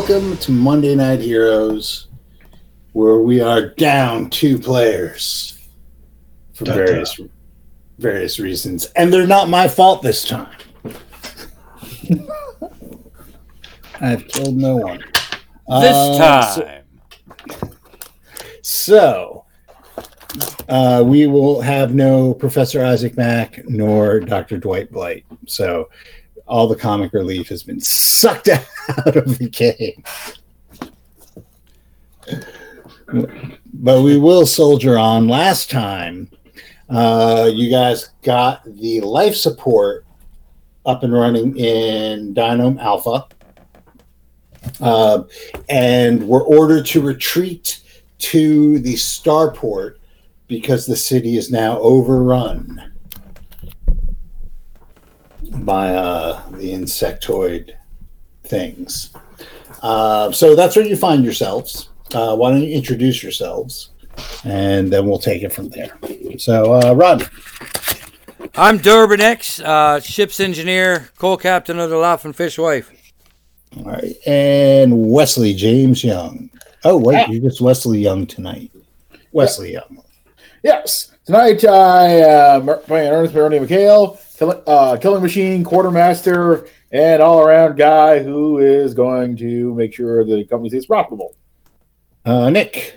Welcome to Monday Night Heroes, where we are down two players for various various reasons, and they're not my fault this time. I've killed no one. This Uh, so- time. So, uh, we will have no Professor Isaac Mack nor Dr. Dwight Blight. So, all the comic relief has been sucked out of the game. But we will soldier on. Last time, uh, you guys got the life support up and running in Dynome Alpha. Uh, and were ordered to retreat to the starport because the city is now overrun by uh, the insectoid things. Uh, so that's where you find yourselves. Uh, why don't you introduce yourselves, and then we'll take it from there. So, uh, Rod, I'm Durbanex, uh, ship's engineer, co-captain of the Laughing Fish Wife. all right, and Wesley James Young. Oh wait, you're just Wesley Young tonight. Wesley Young. Yes. Tonight, I uh, am playing Ernest Barony McHale, kill, uh, Killing Machine, Quartermaster, and all around guy who is going to make sure the company stays profitable. Uh, Nick.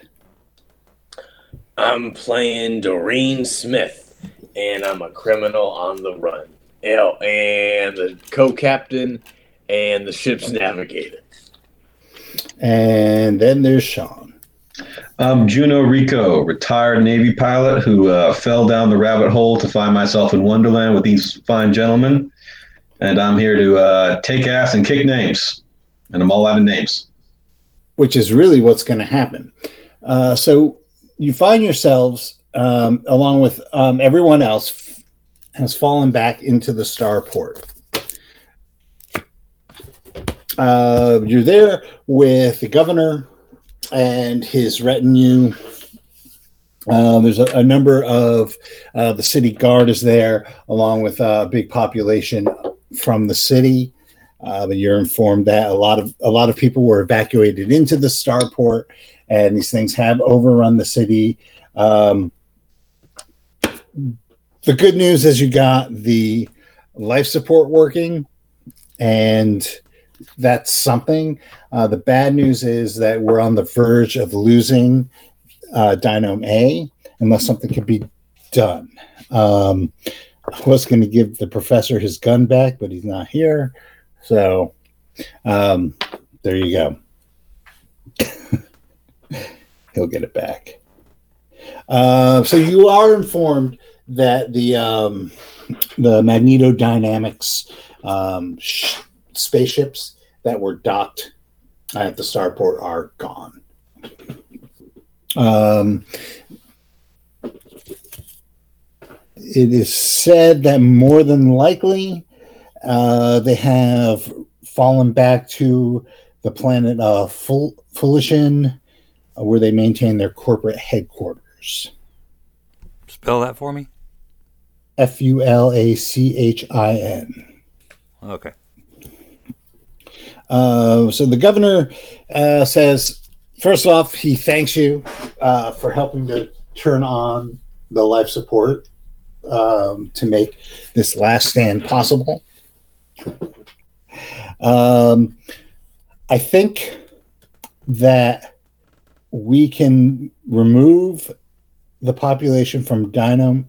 I'm playing Doreen Smith, and I'm a criminal on the run. L and the co-captain and the ship's navigator. And then there's Sean. I'm Juno Rico, retired Navy pilot who uh, fell down the rabbit hole to find myself in Wonderland with these fine gentlemen. And I'm here to uh, take ass and kick names. And I'm all out of names. which is really what's going to happen. Uh, so you find yourselves, um, along with um, everyone else, has fallen back into the starport. Uh, you're there with the governor and his retinue. Uh, there's a, a number of uh, the city guard is there, along with a big population from the city. Uh, but you're informed that a lot of a lot of people were evacuated into the starport, and these things have overrun the city. Um, the good news is you got the life support working, and that's something. Uh, the bad news is that we're on the verge of losing uh, Dynome A unless something can be done. Um, I was going to give the professor his gun back, but he's not here. So um, there you go. He'll get it back. Uh, so you are informed that the um, the magnetodynamics um, sh- spaceships that were docked at the starport are gone. Um, it is said that more than likely uh, they have fallen back to the planet uh, Ful- Fulachin, uh, where they maintain their corporate headquarters. Spell that for me. F U L A C H I N. Okay. Uh, so the governor uh, says, first off, he thanks you uh, for helping to turn on the life support um, to make this last stand possible. Um, I think that we can remove the population from Dynome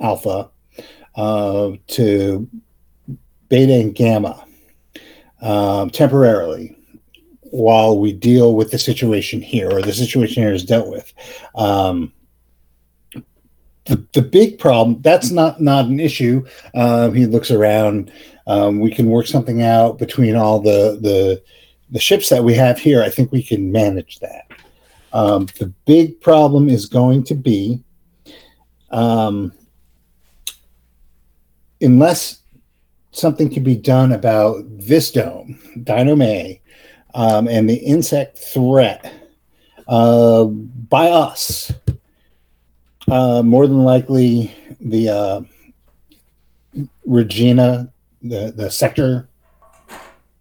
Alpha uh, to Beta and Gamma um, temporarily while we deal with the situation here, or the situation here is dealt with. Um, the, the big problem that's not not an issue. Um, he looks around. Um, we can work something out between all the the the ships that we have here. I think we can manage that. Um, the big problem is going to be um, unless something can be done about this dome, Dynome A, um, and the insect threat uh, by us. Uh, more than likely, the uh, Regina, the, the sector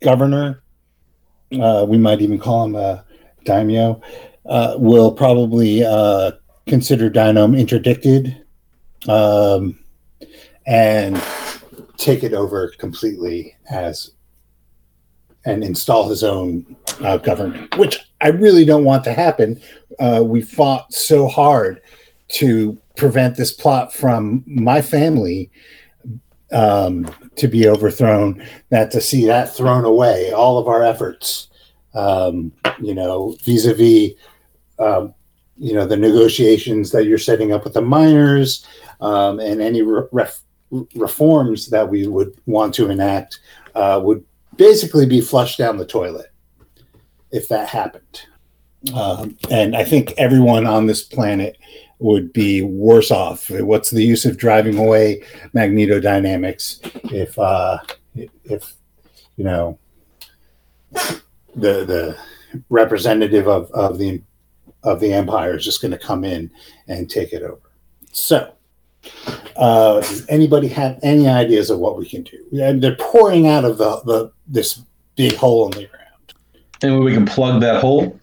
governor, uh, we might even call him a daimyo, uh, will probably uh, consider Dynome interdicted um, and take it over completely as and install his own uh, government, which I really don't want to happen. Uh, we fought so hard to prevent this plot from my family um, to be overthrown, that to see that thrown away, all of our efforts, um, you know, vis-a-vis, um, you know, the negotiations that you're setting up with the miners um, and any re- ref- reforms that we would want to enact uh, would basically be flushed down the toilet if that happened. Um, and I think everyone on this planet would be worse off. What's the use of driving away magnetodynamics if uh, if you know the the representative of, of the of the empire is just going to come in and take it over. So, uh, does anybody have any ideas of what we can do? And they're pouring out of the, the this big hole in the ground. And we can plug that hole.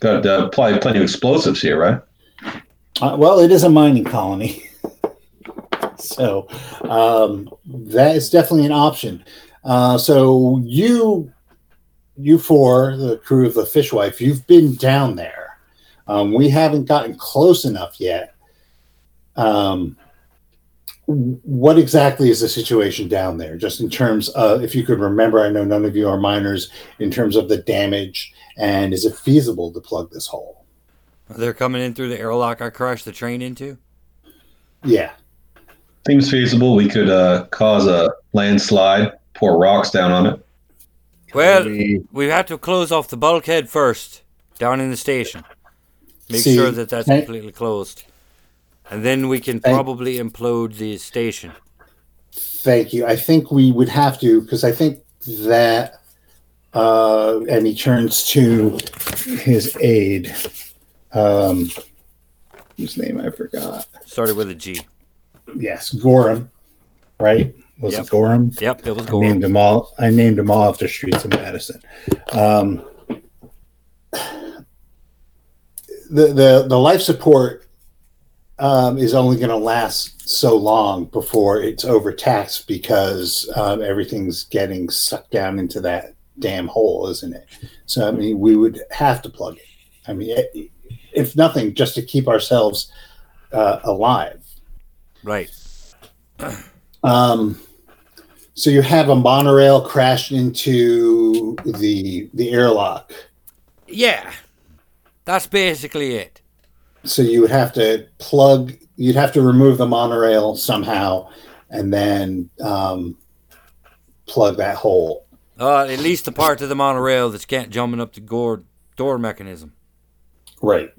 Got uh, probably plenty of explosives here, right? Uh, well, it is a mining colony, so um, that is definitely an option. Uh, so you, you four, the crew of the Fishwife, you've been down there. Um, we haven't gotten close enough yet. Um, what exactly is the situation down there? Just in terms of, if you could remember, I know none of you are miners. In terms of the damage, and is it feasible to plug this hole? They're coming in through the airlock I crashed the train into. Yeah. Seems feasible. We could uh, cause a landslide, pour rocks down on it. Well, We- we have to close off the bulkhead first, down in the station. Make See, sure that that's completely closed. And then we can I- probably implode the station. Thank you. I think we would have to because I think that, uh, and he turns to his aide, um, whose name I forgot. Started with a G. Yes, Gorham, right? Was Yep. it Gorham? Yep, it was I named them all. I named them all after streets in Madison. Um, the the the life support um, is only going to last so long before it's overtaxed because um, everything's getting sucked down into that damn hole, isn't it? So I mean, we would have to plug it. I mean, i- if nothing, just to keep ourselves uh, alive. Right. Um, so you have a monorail crash into the the airlock. Yeah. That's basically it. So you would have to plug. You'd have to remove the monorail somehow, and then um, plug that hole. Uh, at least the part of the monorail that's can't jumping up the gore door mechanism. Right.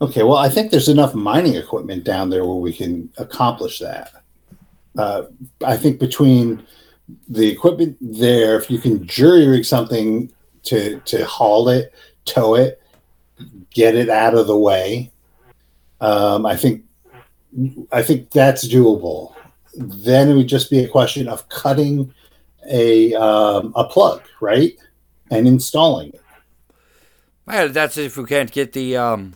Okay. Well, I think there's enough mining equipment down there where we can accomplish that. Uh, I think between the equipment there, if you can jury rig something to to haul it, tow it, get it out of the way, um, I think I think that's doable. Then it would just be a question of cutting a um, a plug, right, and installing it. Well, that's if we can't get the um,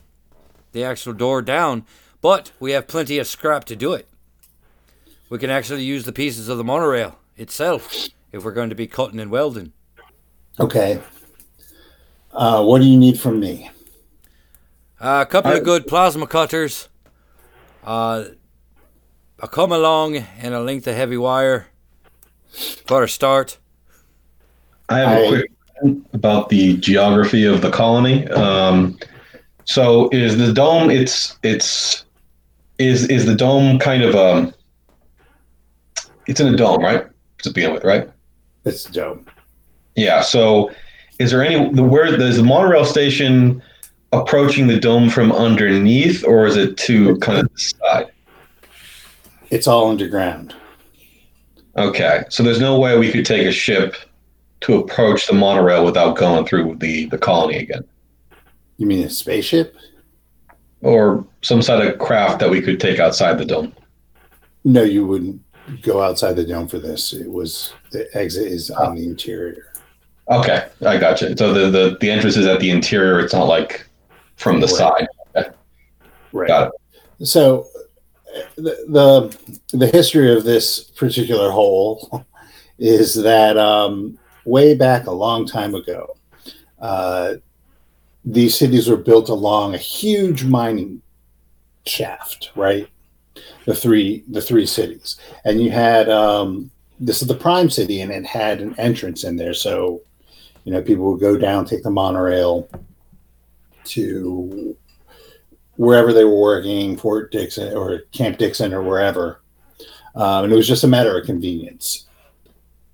the actual door down. But we have plenty of scrap to do it. We can actually use the pieces of the monorail itself if we're going to be cutting and welding. Okay. Uh, what do you need from me? Uh, a couple I- of good plasma cutters. Uh, a come along and a length of heavy wire for a start. I have a I- quick about the geography of the colony. Um, so is the dome? It's it's is is the dome kind of um? It's in a dome, right? To begin with, right? It's a dome. Yeah. So is there any the where is the monorail station approaching the dome from underneath, or is it to kind of the side? It's all underground. Okay. So there's no way we could take a ship to approach the monorail without going through the the colony again. You mean a spaceship? or some sort of craft that we could take outside the dome. No, you wouldn't go outside the dome for this. It was the exit is on the interior. Okay, I got you. So the, the the entrance is at the interior. It's not like from the Right. side. Right. Got it. So uh, the, the the history of this particular hole is that um, way back a long time ago, uh, these cities were built along a huge mining shaft, right? The three the three cities, and you had um, this is the prime city, and it had an entrance in there, so you know people would go down, take the monorail to wherever they were working, Fort Dixon or Camp Dixon or wherever. Um, and it was just a matter of convenience.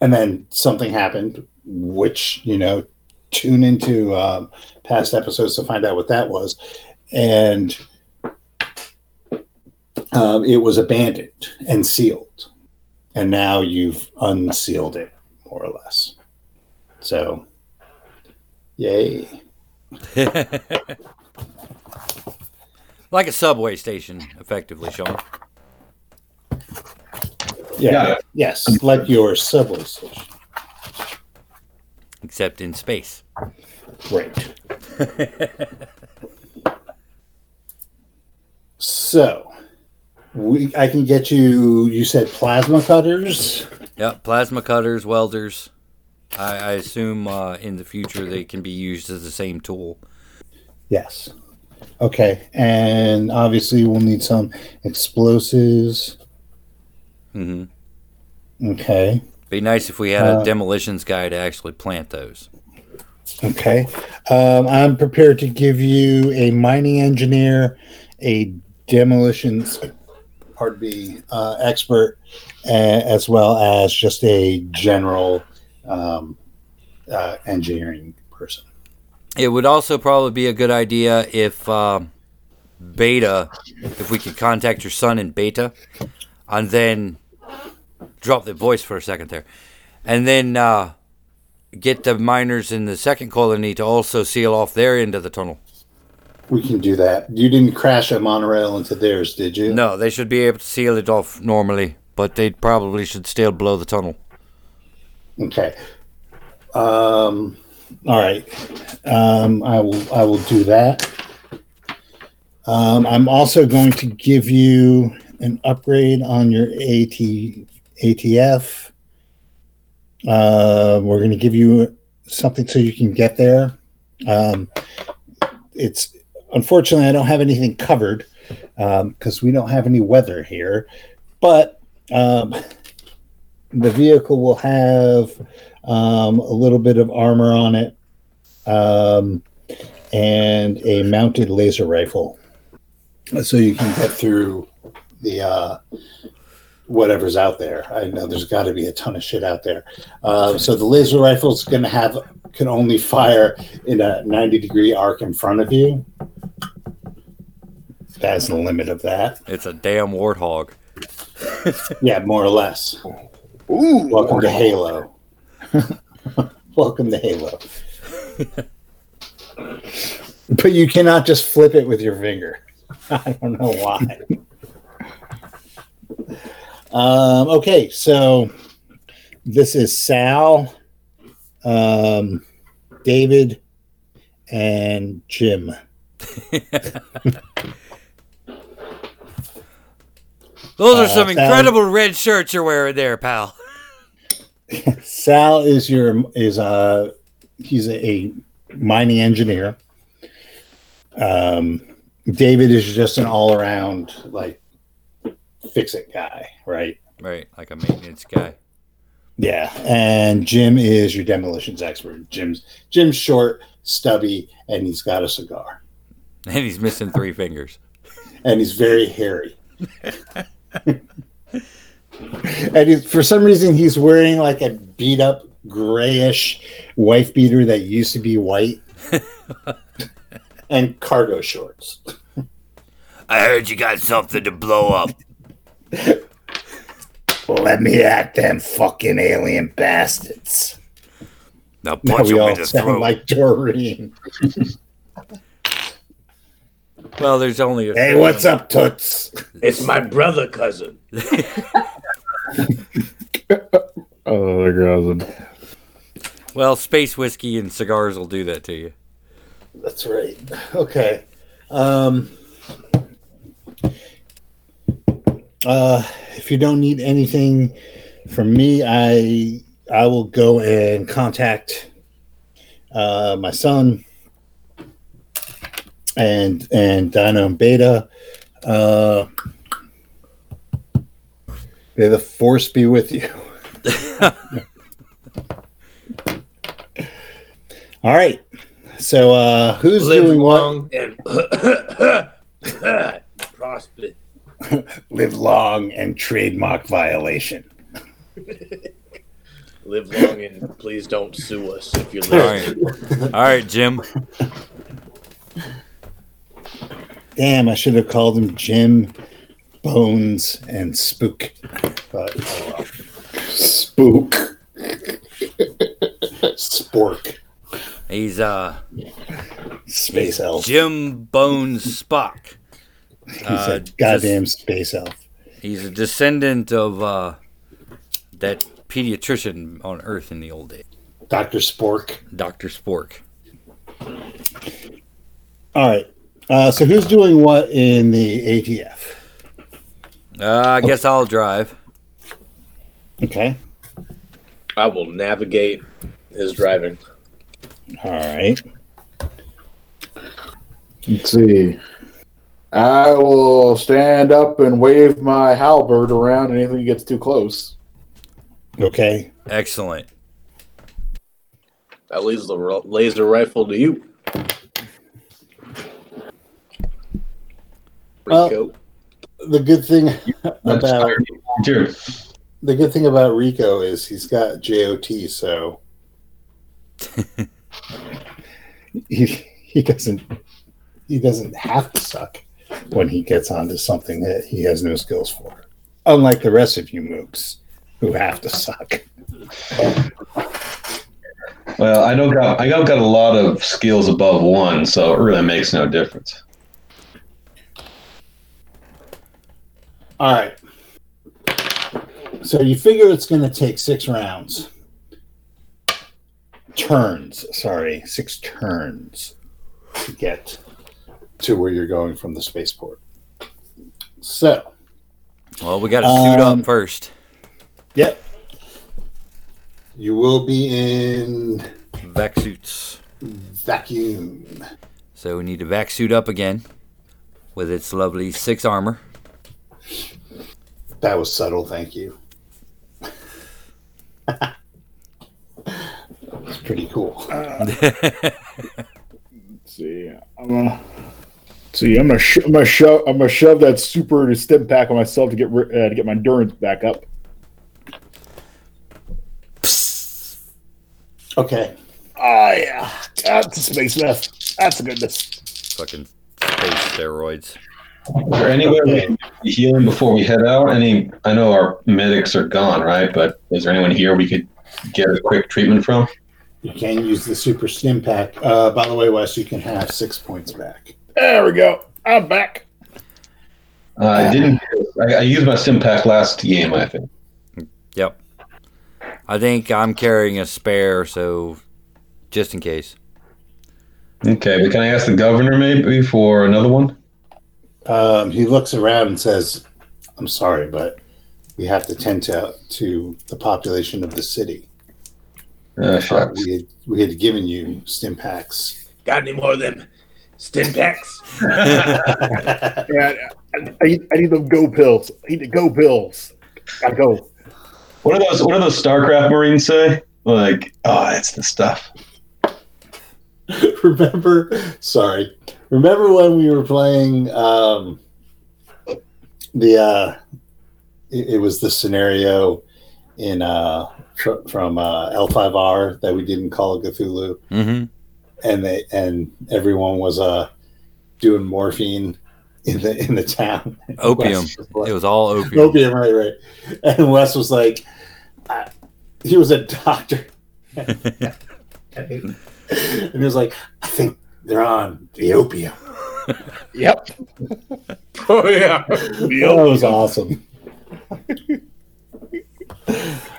And then something happened, which, you know, tune into um, past episodes to find out what that was. And um, it was abandoned and sealed. And now you've unsealed it, more or less. So, yay. like a subway station, effectively, Sean. Yeah. Got it. Yes, like your subway station. Except in space. Right. so, we I can get you. You said plasma cutters. Yep, plasma cutters, welders. I, I assume uh, in the future they can be used as the same tool. Yes. Okay, and obviously we'll need some explosives. hmm Okay. Be nice if we had Uh, a demolitions guy to actually plant those. Okay. Um, I'm prepared to give you a mining engineer, a demolitions, pardon me, uh, expert, a- as well as just a general um, uh, engineering person. It would also probably be a good idea if um, Beta, if we could contact your son in Beta, and then drop the voice for a second there, and then uh, get the miners in the second colony to also seal off their end of the tunnel. We can do that. You didn't crash a monorail into theirs, did you? No, they should be able to seal it off normally, but they probably should still blow the tunnel. Okay. Um, all right. Um, I will. I will do that. Um, I'm also going to give you an upgrade on your AT ATF. Uh, we're going to give you something so you can get there. Um, it's unfortunately I don't have anything covered because we don't have any weather here, but um, the vehicle will have um, a little bit of armor on it um, and a mounted laser rifle. So you can get through the uh, whatever's out there. I know there's got to be a ton of shit out there. Uh, so the laser rifle is going to have can only fire in a 90 degree arc in front of you. That's the limit of that. It's a damn warthog. yeah more or less Ooh, Welcome to Halo. Welcome to Halo. but you cannot just flip it with your finger. I don't know why. um, okay, so this is Sal, um, David, and Jim. Those are Uh, some Sal- incredible red shirts you're wearing there, pal. Sal is your is a he's a, a mining engineer. Um, David is just an all around like fix it guy, right? Right, like a maintenance guy. Yeah, and Jim is your demolitions expert. Jim's Jim's short, stubby, and he's got a cigar, And he's missing three fingers. and he's very hairy. and for some reason, he's wearing like a beat up grayish wife beater that used to be white, and cargo shorts. I heard you got something to blow up. Let me at them fucking alien bastards. Now Now we him all in the sound throat. like Doreen. Well, there's only a Hey, what's up, Toots? It's my brother cousin. Oh, my God. Well, space whiskey and cigars will do that to you. That's right. Okay. Um, uh, if you don't need anything from me, I I will go and contact uh, my son and and Dino and Beta. Uh, may the force be with you. All right. So uh, who's Live doing what? long and prosper. live long and trademark violation. Live long and please don't sue us if you're All listening. right. All right, Jim. Damn, I should have called him Jim Bones and Spook. But. Spook. Spork. He's uh Space elf. Jim Bones Spock. He's Uh, a goddamn space elf. He's a descendant of uh that pediatrician on Earth in the old days, Dr. Spork. Doctor Spork. All right. Uh, so who's doing what in the ATF? Uh, I guess I'll drive. Okay. I will navigate his driving. All right. Let's see. I will stand up and wave my halberd around anything that gets too close. Okay. Excellent. That leaves the laser rifle to you. Well- The good thing about Sure. the good thing about Rico is he's got JOT, so he he doesn't he doesn't have to suck when he gets onto something that he has no skills for. Unlike the rest of you mooks who have to suck. Well, I don't got I don't got a lot of skills above one, so it really makes no difference. All right. So you figure it's going to take six rounds. Turns, sorry, six turns to get to where you're going from the spaceport. So, Well, we got to suit Um, up first. yep. You will be in Vac suits. vacuum. So we need to vac suit up again with its lovely six armor. That was subtle, thank you. It's pretty cool. Let's see. I'm gonna see. I'm gonna sh- I'm gonna shove I'm gonna shove that super stim pack on myself to get ri- uh, to get my endurance back up. Okay. Ah, yeah. That's a space meth. That's a goodness. Fucking space steroids. Is there any way we can heal him before we head out? Any? I know our medics are gone, right? But is there anyone here we could get a quick treatment from? You can use the super stim pack. Uh, by the way, Wes, you can have six points back. There we go. I'm back. Uh, I didn't. I, I used my stim pack last game, I think. Yep. I think I'm carrying a spare, so just in case. Okay, but can I ask the governor maybe for another one? Um, he looks around and says, "I'm sorry, but we have to tend to to the population of the city. Uh, Uh, we had, we had given you stim packs." Got any more of them stim packs? Yeah, I, I, need, I need them go pills. I need the go pills. Gotta go. What do those? What do those StarCraft Marines say? Like, oh, that's the stuff. remember sorry remember when we were playing um the uh it, it was the scenario in uh fr- from uh l5r that we didn't call cthulhu Mm-hmm. and they and everyone was uh doing morphine in the in the town Opium. Was like- It was all opium. opium right right and wes was like I, he was a doctor and he was like i think they're on the opium Yep. Oh yeah. The that was awesome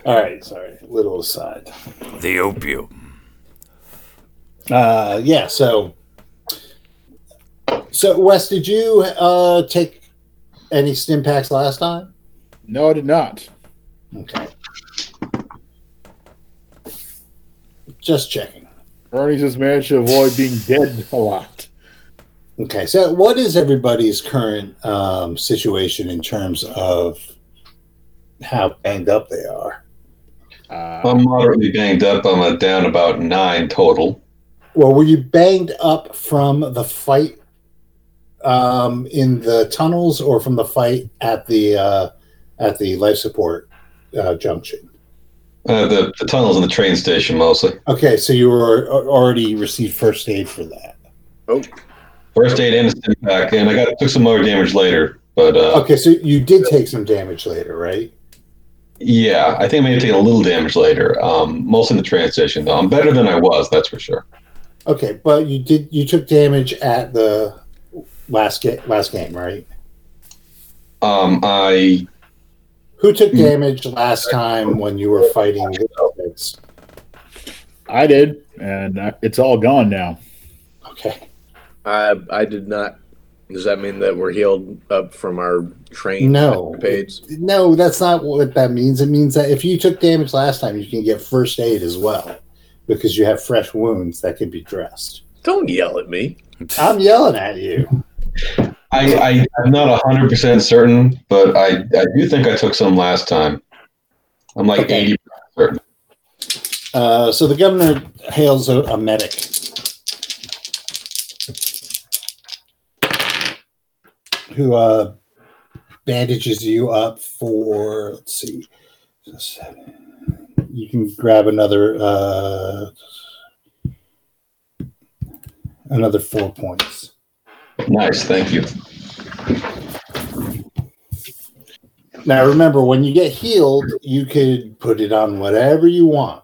all right sorry little aside The opium. Uh, yeah. So, so Wes, did you uh take any stim packs last time? No, I did not. Okay. Just checking. Bernie's just managed to avoid being dead a lot. Okay. So, what is everybody's current um, situation in terms of how banged up they are? Uh, I'm moderately banged up. I'm uh, down about nine total. Well, were you banged up from the fight um, in the tunnels, or from the fight at the uh, at the life support uh, junction? Uh, the, the tunnels and the train station mostly. Okay, so you were uh, already received first aid for that. Oh, First aid and a stim pack, and I got took some more damage later. But uh, Okay, so you did take some damage later, right? yeah, I think I may have taken a little damage later. Um, mostly in the train station, though. I'm better than I was, that's for sure. Okay, but you did you took damage at the last game last game, right? Um, I Who took damage last time when you were fighting the I did, and uh, it's all gone now. Okay. I I did not. Does that mean that we're healed up from our train No. page? No, that's not what that means. It means that if you took damage last time, you can get first aid as well because you have fresh wounds that can be dressed. Don't yell at me. I'm yelling at you. I, I I'm not hundred percent certain, but I I do think I took some last time. I'm like Okay. eighty certain. Uh, so the governor hails a, a medic. Who uh, bandages you up for, let's see, you can grab another uh, another four points. Nice, thank you. Now remember, when you get healed, you could put it on whatever you want.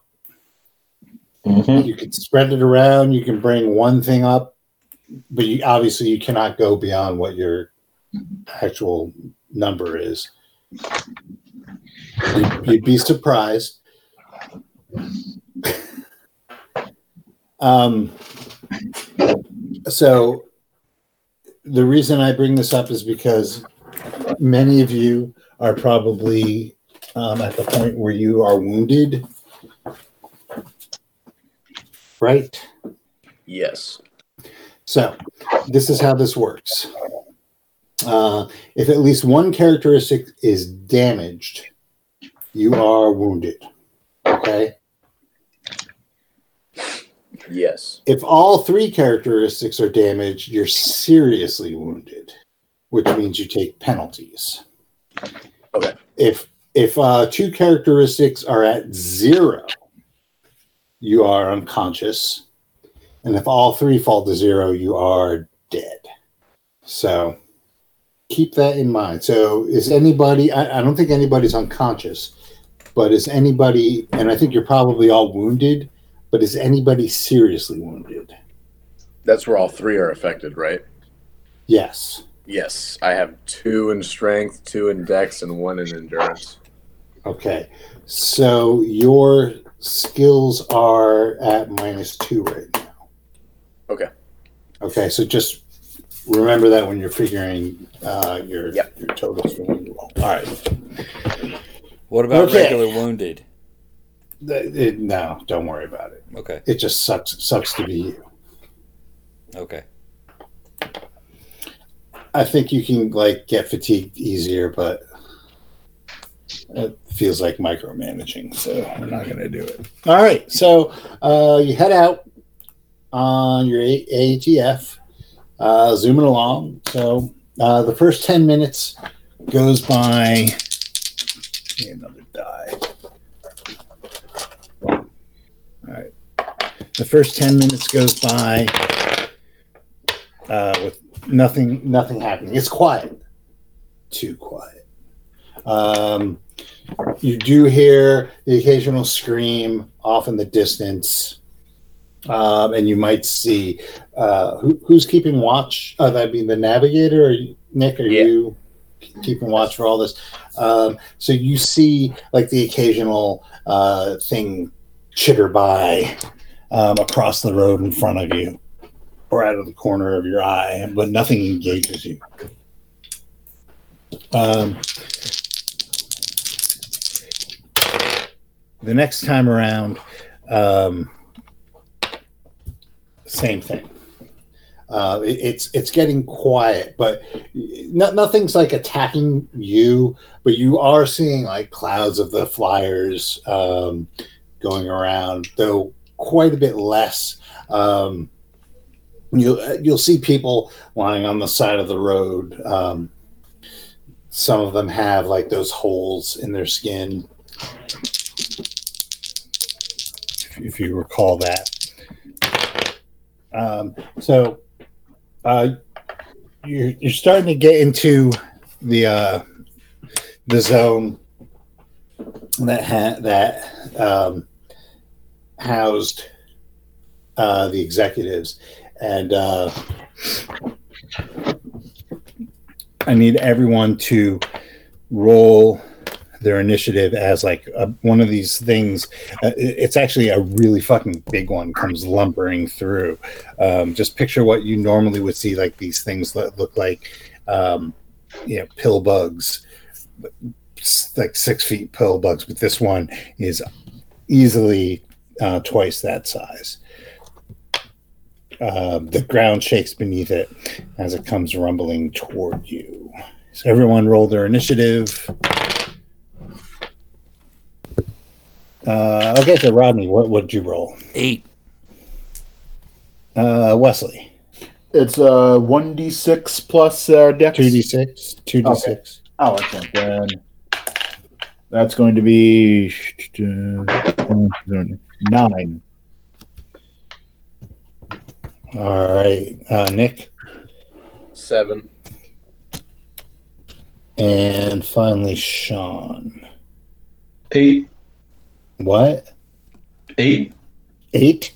hmm you can spread it around you can bring one thing up but you obviously you cannot go beyond what your actual number is you'd, you'd be surprised um so the reason i bring this up is because many of you are probably um, at the point where you are wounded right Yes. So, this is how this works. Uh, if at least one characteristic is damaged, you are wounded. Okay. Yes. If all three characteristics are damaged, you're seriously wounded, which means you take penalties. Okay. If if uh, two characteristics are at zero, you are unconscious, and if all three fall to zero, you are dead. So keep that in mind. So is anybody? I, I don't think anybody's unconscious, but is anybody? And I think you're probably all wounded. But is anybody seriously wounded? That's where all three are affected, right? Yes. Yes. I have two in strength, two in dex, and one in endurance. Okay. So your skills are at minus two right now. Okay. Okay. So just remember that when you're figuring uh, your Yep. your totals for when you roll. All right. What about Okay. regular wounded? It- no, don't worry about it. Okay. It just sucks. Sucks to be you. Okay. I think you can like get fatigued easier, but it feels like micromanaging, so we're not going to do it. All right, so uh, you head out on your A- ATF, uh, zooming along. So uh, the first ten minutes goes by. Another die. All right, the first ten minutes goes by uh, with nothing nothing happening. It's quiet. Too quiet. Um, you do hear the occasional scream off in the distance. Um, and you might see uh, who, who's keeping watch? Uh, that'd be the navigator or you- nick are Yeah. you keeping watch for all this? Um, so you see like the occasional uh, thing chitter by um, across the road in front of you or out of the corner of your eye, but nothing engages you. Um, the next time around, um, same thing. Uh, it- it's it's getting quiet, but no, nothing's like attacking you. But you are seeing like clouds of the flyers um, going around, though quite a bit less. Um, you'll you'll see people lying on the side of the road. Um, some of them have like those holes in their skin, if, if you recall that. Um, so uh, you're you're starting to get into the uh, the zone that ha- that um, housed uh, the executives, and uh, I need everyone to roll their initiative as like a, one of these things. Uh, it's actually a really fucking big one comes lumbering through. Um, just picture what you normally would see, like these things that look like, um, you know, pill bugs, like six feet pill bugs. But this one is easily uh, twice that size. Uh, the ground shakes beneath it as it comes rumbling toward you. So everyone roll their initiative. Uh, okay, so Rodney, what would you roll? Eight. Uh, Wesley, It's uh one d six plus uh, dex. two d six, two d six. Oh, excellent. Then that's going to be uh, nine. All right, uh, Nick, Seven. and finally Sean. Eight. What? Eight. Eight.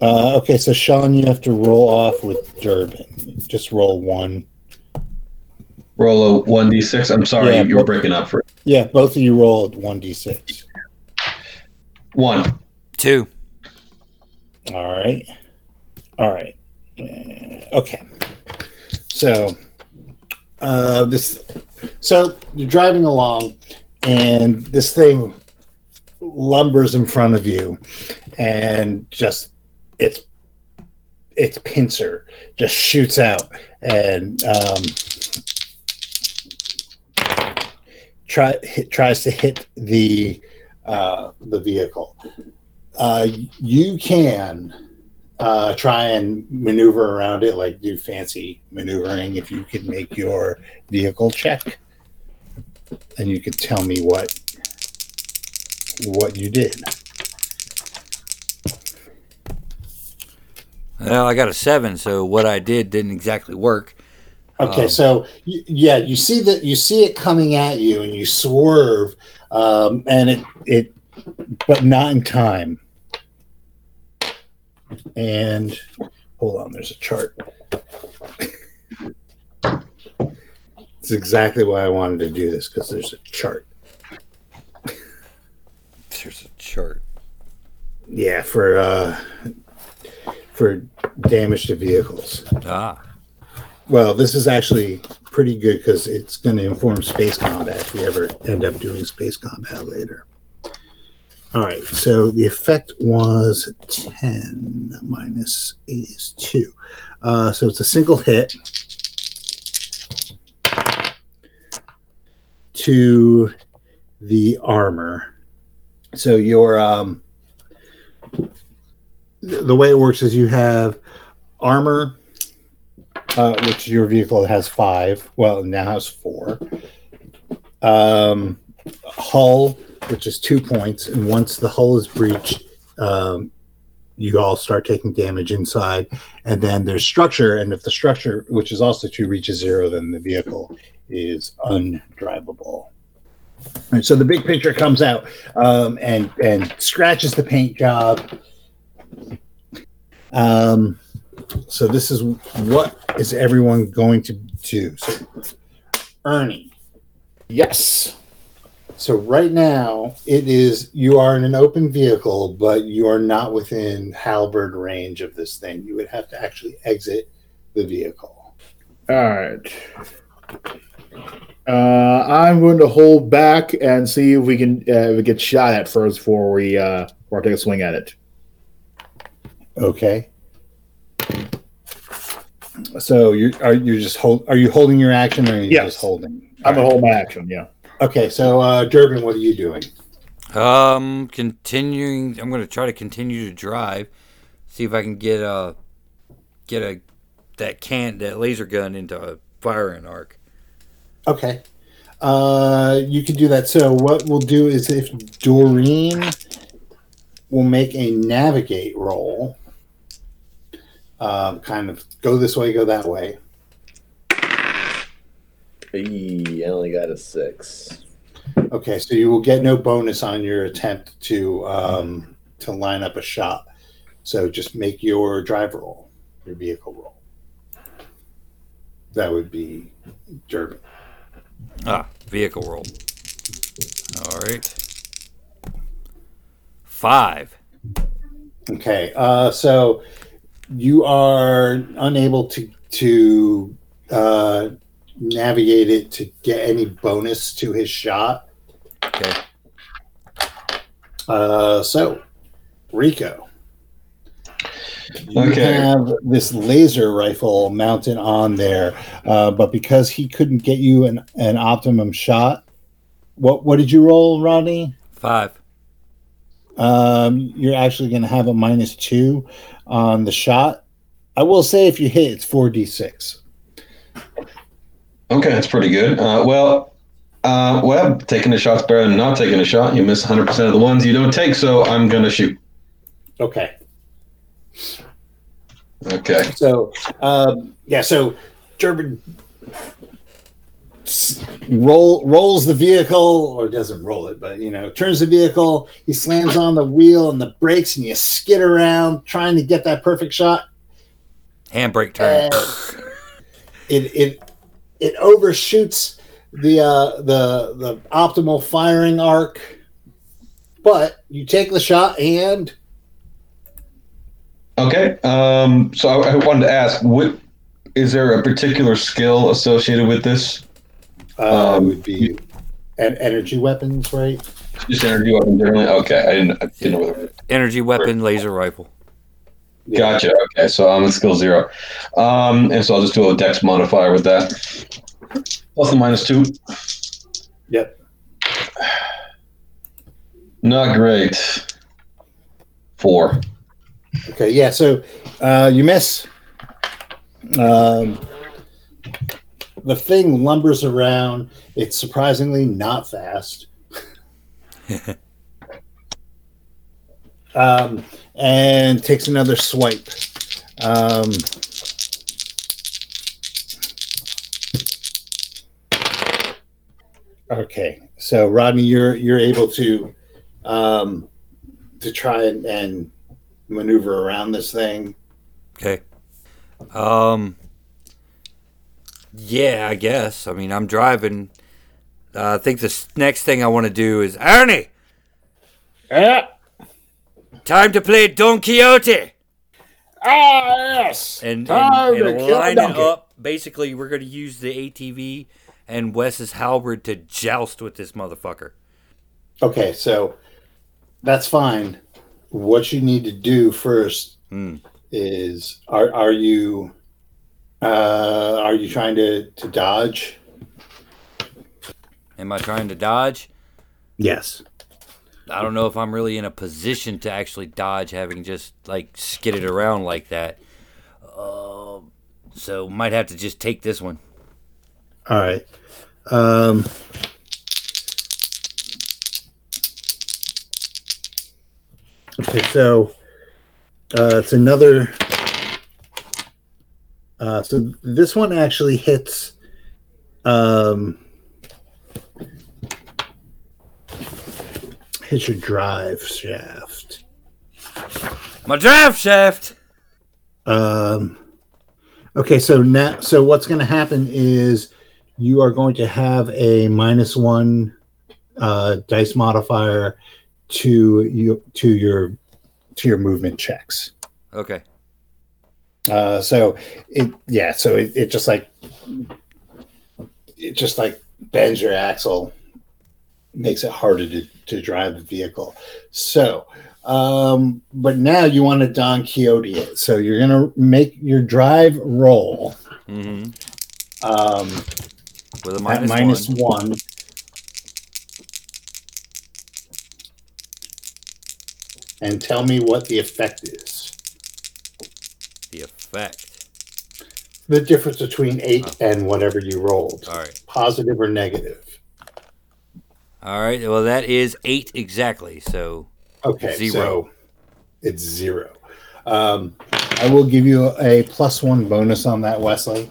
Uh, okay, so Sean, you have to roll off with Durbin. Just roll one. Roll a one d six. I'm sorry, Yeah, you were breaking up for it. Yeah, both of you rolled one d six. One. Two. All right. All right. Uh, okay. So, uh, this. So you're driving along, and this thing lumbers in front of you, and just its its pincer just shoots out and um, try hit, tries to hit the uh, the vehicle. Uh, you can uh, try and maneuver around it, like do fancy maneuvering. If you could make your vehicle check, and you could tell me what what you did. Well, I got a seven, so what I did didn't exactly work. Okay, Um, so y- yeah, you see that you see it coming at you, and you swerve, um, and it it, but not in time. And hold on, there's a chart. It's exactly why I wanted to do this because there's a chart. There's a chart. Yeah, for uh, for damage to vehicles. Ah. Well, this is actually pretty good because it's going to inform space combat if we ever end up doing space combat later. All right, so the effect was 10 minus 8 is 2. Uh, so it's a single hit to the armor. So your um, the way it works is you have armor uh, which your vehicle has five. Well, now has four. Um, hull, which is two points, and once the hull is breached, um, you all start taking damage inside. And then there's structure, and if the structure, which is also two, reaches zero, then the vehicle is undrivable. Right, so the big picture comes out um, and and scratches the paint job. Um, so this is what is everyone going to do? So, Ernie, Yes. So right now it is you are in an open vehicle, but you are not within halberd range of this thing. You would have to actually exit the vehicle. All right. Uh, I'm going to hold back and see if we can uh, if we get shot at first before we uh, before I take a swing at it. Okay. So you're are you just hold are you holding your action or are you Yes. just holding? I'm gonna hold my action. Yeah. Okay, so uh Durbin, what are you doing? Um, continuing. I'm gonna try to continue to drive. See if I can get a get a that can that laser gun into a firing arc. Okay. Uh you can do that. So what we'll do is if Doreen will make a navigate roll. Um, kind of go this way, go that way. I only got a six. Okay, so you will get no bonus on your attempt to um, to line up a shot. So just make your drive roll, your vehicle roll. That would be Durbin. Ah, vehicle roll. All right. Five. Okay, uh, so you are unable to to uh, navigate it to get any bonus to his shot. Okay. Uh, so Rico, you Okay. have this laser rifle mounted on there, uh, but because he couldn't get you an, an optimum shot, what what did you roll, Rodney? Five. Um, you're actually going to have a minus two on the shot. I will say if you hit, it's four d six. Okay, that's pretty good. Uh, well, uh, well, taking a shot's better than not taking a shot. You miss 100% of the ones you don't take, so I'm going to shoot. Okay. Okay. So, um, yeah. So, Durbin s- roll rolls the vehicle, or doesn't roll it, but you know, turns the vehicle. He slams on the wheel and the brakes, and you skid around trying to get that perfect shot. Handbrake turn. It it it overshoots the uh, the the optimal firing arc, but you take the shot and Okay. Um, so I, I wanted to ask, what is there a particular skill associated with this? Uh, Um, would be en- energy weapons, right? Just energy weapon generally? Okay, I didn't, I didn't know whether. Energy weapon, laser rifle. Yeah. Gotcha. Okay, so I'm at skill zero. Um, and so I'll just do a dex modifier with that. Plus the minus two. Yep. Not great. Four. Okay, yeah. So uh, you miss. Um, the thing lumbers around. It's surprisingly not fast. um, and takes another swipe. Um, okay, so Rodney, you're you're able to um, to try and, and maneuver around this thing. Okay. Um. Yeah, I guess. I mean, I'm driving. Uh, I think the next thing I want to do is Ernie. Yeah. Time to play Don Quixote Ah, yes. and, and, Time to and kill line it up. Basically, we're going to use the ATV and Wes's halberd to joust with this motherfucker. Okay, so that's fine. What you need to do first Hmm. is are are you uh are you trying to to dodge? Am I trying to dodge? Yes. I don't know if I'm really in a position to actually dodge, having just like skidded around like that. Uh, so might have to just take this one. All right. Um Okay, so uh it's another uh so this one actually hits um hits your drive shaft. My draft shaft. Um, okay, so now, so what's going to happen is you are going to have a minus one uh, dice modifier to you to your to your movement checks. Okay. Uh, so it yeah, so it, it just like it just like bends your axle, makes it harder to, to drive the vehicle. So um, but now you want to Don Quixote it. So you're gonna make your drive roll hmm um, With a at minus, minus one. one. And tell me what the effect is. The effect. The difference between eight and whatever you rolled, All right. positive or negative. All right. Well, that is eight exactly. So Okay, Zero. so it's zero. Um, I will give you a plus one bonus on that, Wesley,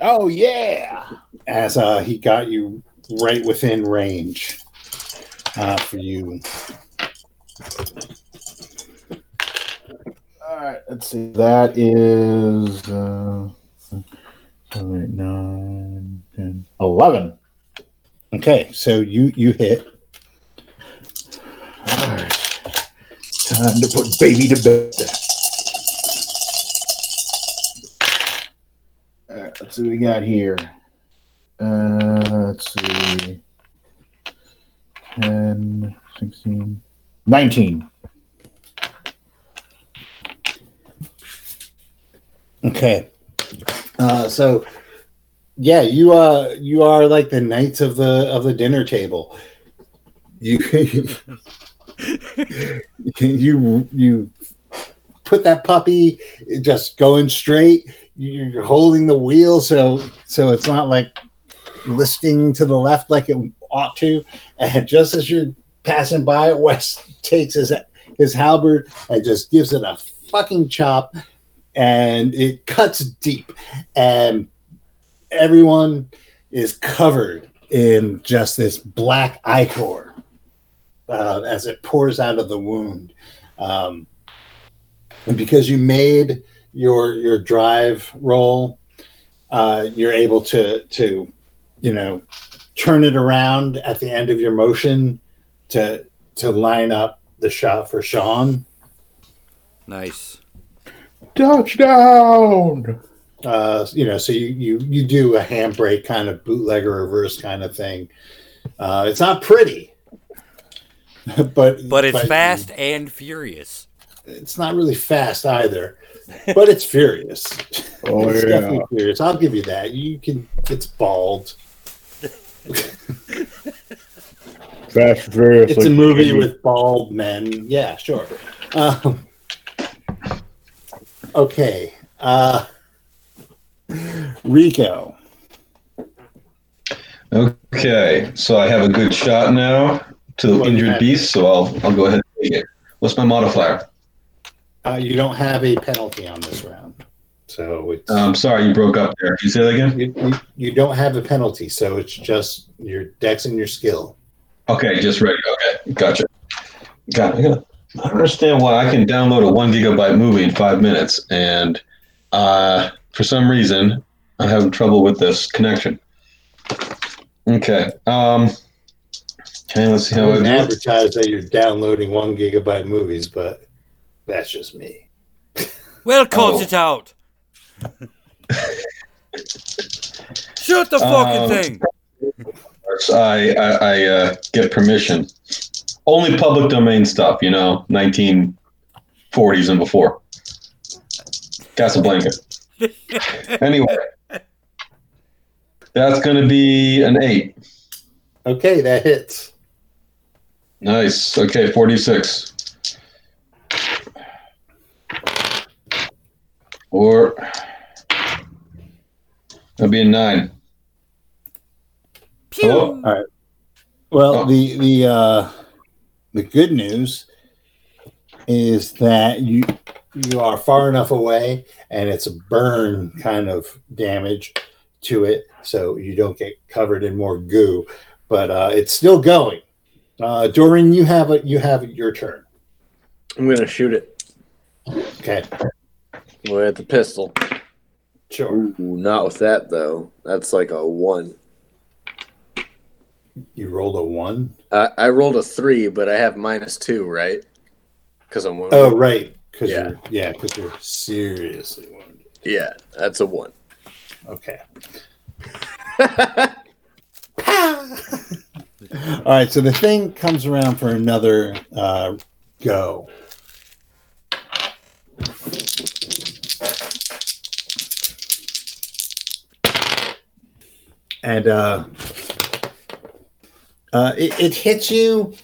Oh yeah. as uh, he got you right within range uh, for you. All right, let's see. That is uh, eight, nine, 10, 11. Okay, so you you hit. All right. Time to put baby to bed. All right, let's see what we got here. Uh, let's see. 10, 16, 19. Okay, uh, so yeah, you uh you are like the knights of the of the dinner table. You you you put that puppy just going straight. You're holding the wheel so so it's not like listing to the left like it ought to. And just as you're passing by, Wes takes his his halberd and just gives it a fucking chop, and it cuts deep, and everyone is covered in just this black ichor uh, as it pours out of the wound. Um, and because you made your your drive roll, uh, you're able to to you know turn it around at the end of your motion to to line up the shot for Sean. nice. Touchdown! Uh, you know, so you you you do a handbrake kind of bootlegger reverse kind of thing. Uh, it's not pretty, but But it's fast and furious. It's not really fast either, but it's furious. Oh, it's yeah. definitely furious. I'll give you that. You can. It's bald. Fast and Furious. It's a movie with bald men. Yeah, sure. Um, okay. Uh, Rico. Okay, so I have a good shot now to the injured beast, so I'll I'll go ahead and take it. What's my modifier? Uh, you don't have a penalty on this round, so it's I'm sorry, you broke up there. Can you say that again? you, you, you don't have a penalty, so it's just your dex and your skill. Okay, just ready. Okay, gotcha. Got it. I don't understand why I can download a one gigabyte movie in five minutes, and uh, for some reason I'm having trouble with this connection. Okay. Um, okay, let's see how I wouldn't it. advertise that you're downloading one gigabyte movies, but that's just me. Well, cut Oh. it out. Shoot the fucking Um, thing. I I, I uh, get permission. Only public domain stuff, you know, 1940s and before. Casablanca. anyway, that's going to be an eight. Okay, that hits. Nice. Okay, 46. Or that'll be a nine. Pew. Hello? Well, Oh. the the uh, the good news is that you you are far enough away, and it's a burn kind of damage to it, so you don't get covered in more goo. But uh, it's still going. Uh, Doreen, you have a you have your turn. I'm gonna shoot it Okay, with the pistol. sure. Ooh, not with that though. That's like a one. You rolled a one. Uh, I rolled a three, but I have minus two, right? Because I'm wounded. Oh, right. Because Yeah. you're yeah, because you're seriously wounded. Yeah, that's a one. Okay. All right. So the thing comes around for another uh, go. And uh, uh, it, it hits you,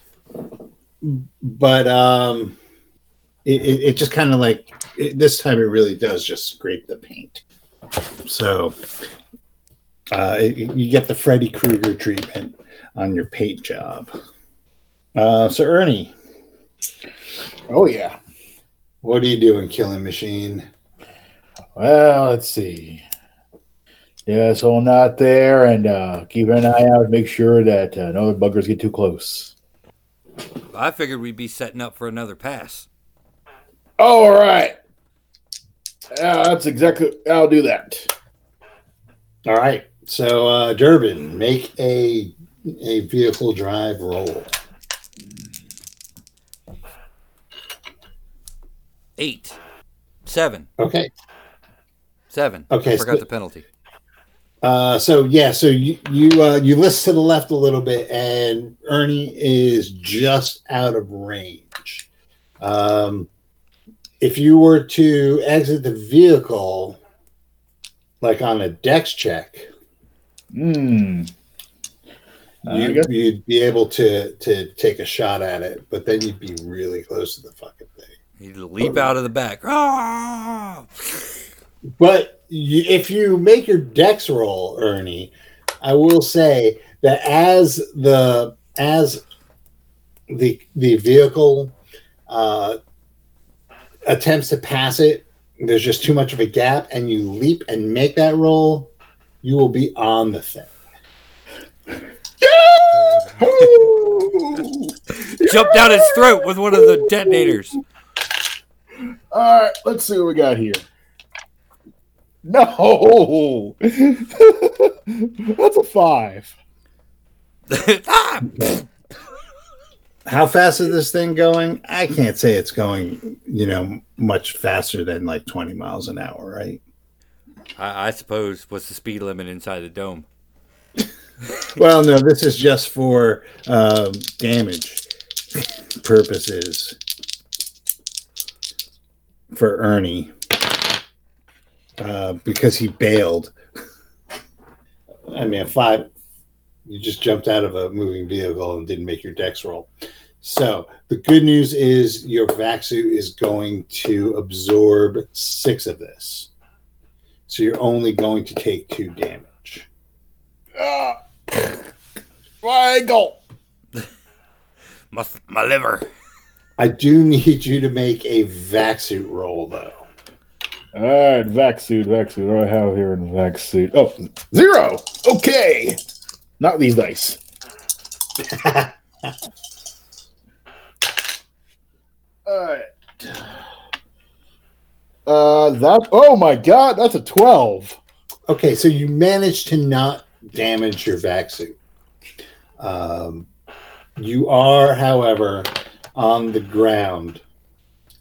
but um, it, it, just kind of like it, this time it really does just scrape the paint. So uh, it- you get the Freddy Krueger treatment on your paint job. Uh, so Ernie, Oh yeah. what are you doing, Killing Machine? Well, let's see. Yeah, so I'm not there, and uh, keep an eye out. Make sure that uh, no buggers get too close. I figured we'd be setting up for another pass. All right. Yeah, that's exactly. I'll do that. All right. So uh, Durbin, make a a vehicle drive roll. Eight, seven, Okay. seven. Okay, I Forgot so- the penalty. Uh, so yeah, so you you uh, you list to the left a little bit, and Ernie is just out of range. Um, if you were to exit the vehicle, like on a dex check, Hmm. Uh, you, guess- you'd be able to to take a shot at it, but then you'd be really close to the fucking thing. You'd leap out of the back. Ah! But you, if you make your dex roll, Ernie, I will say that as the as the the vehicle uh, attempts to pass it, there's just too much of a gap, and you leap and make that roll, you will be on the thing. Jump down his throat with one of the detonators. All right, let's see what we got here. No, that's a five. Ah! How fast is this thing going? I can't say it's going, you know, much faster than like 20 miles an hour, right? I, I suppose what's the speed limit inside the dome? Well, no, this is just for um, damage purposes for Ernie uh, because he bailed. I mean, a five, you just jumped out of a moving vehicle and didn't make your dex roll. So the good news is your vac suit is going to absorb six of this. So you're only going to take two damage. Ah, triangle. My, my liver. I do need you to make a vac suit roll, though. All right, vac suit, vac suit. What do I have here in vac suit? Oh, zero. Okay, not these dice. All right. Uh, that. Oh my God, that's a twelve. Okay, so you managed to not damage your vac suit. Um, you are, however, on the ground,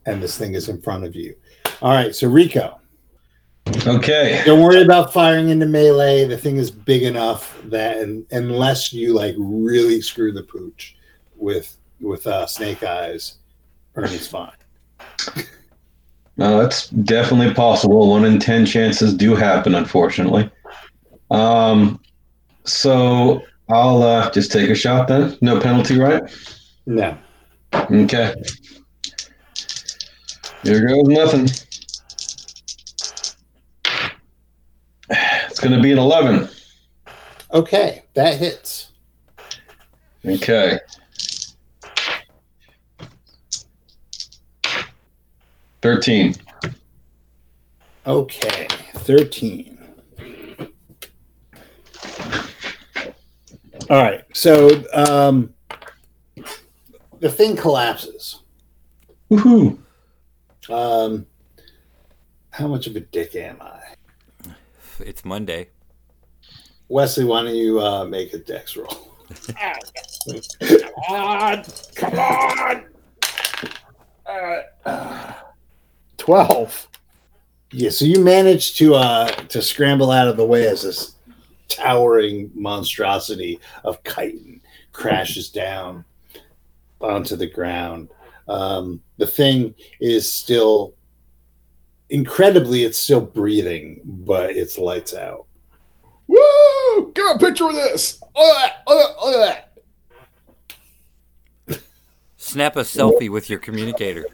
and this thing is in front of you. All right, so Rico, Okay. don't worry about firing into melee. The thing is big enough that, un unless you like really screw the pooch with with uh, Snake Eyes, Ernie's fine. No, that's definitely possible. One in ten chances do happen, unfortunately. Um, so I'll uh, just take a shot then. No penalty, right? No. Okay. Here goes nothing. Going to be an 11. Okay, that hits. Okay. Thirteen. Okay, 13. All right, so um, the thing collapses. Woohoo! Um, how much of a dick am I? It's Monday. Wesley, why don't you uh, make a dex roll? come on, come on. Uh, Twelve. Yeah, so you managed to uh to scramble out of the way as this towering monstrosity of chitin crashes down onto the ground. Um, the thing is still incredibly, it's still breathing, but it's lights out. Woo! Get a picture of this. Look at that. Look at, look at that. Snap a selfie with your communicator.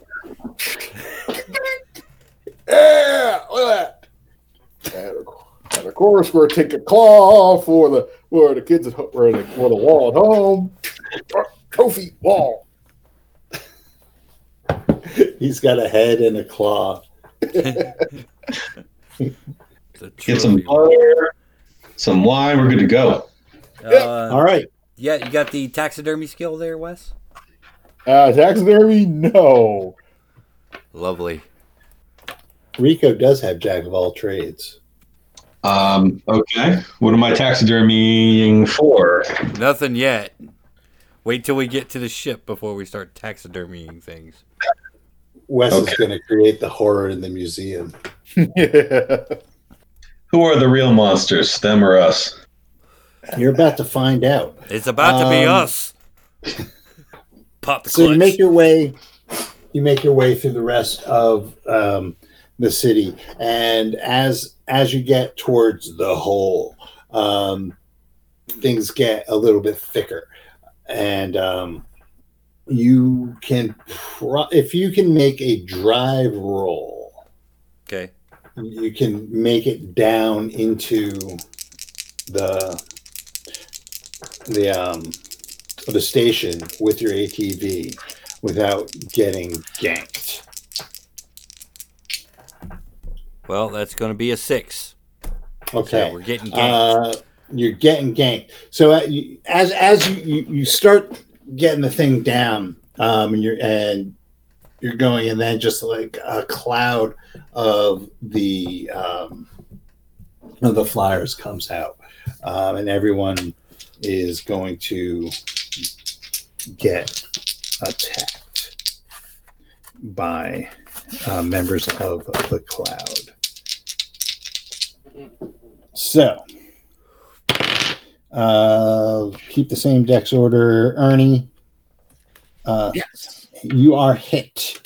Yeah, look at that. And of, and of course, we're taking claw for the for the kids at home, for the, for the wall at home. Trophy wall. He's got a head and a claw. The Get some trophy. butter, some wine. We're good to go. Uh, All right. yeah, you got the taxidermy skill there, Wes. Uh, taxidermy, no. Lovely. Rico does have jack of all trades. Um, okay. What am I taxidermying for? Nothing yet. Wait till we get to the ship before we start taxidermying things. Wes is going to create the horror in the museum. yeah. Who are the real monsters, them or us? You're about to find out. It's about to be Um, us. Pop the so you make your way you make your way through the rest of um, the city and as as you get towards the hole um, things get a little bit thicker and um, you can pro- if you can make a drive roll okay. you can make it down into the the um the station with your ATV without getting ganked. Well, that's going to be a six. Okay. So we're getting ganked. Uh, you're getting ganked. So uh, you, as as you you start getting the thing down, um, and you're and you're going, and then just like a cloud of the um, of the flyers comes out, um, and everyone is going to get attacked by uh, members of the cloud. So, uh, keep the same dex order, Ernie. Uh, Yes. you are hit.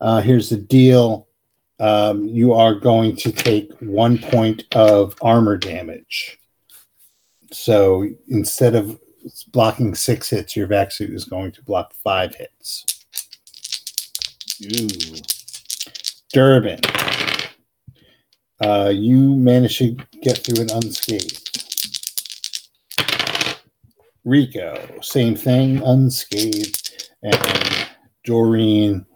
Uh, here's the deal. Um, you are going to take one point of armor damage. So instead of blocking six hits, your vac suit is going to block five hits. Ooh. Durbin. Uh, you managed to get through an unscathed. Rico, same thing, unscathed. And Doreen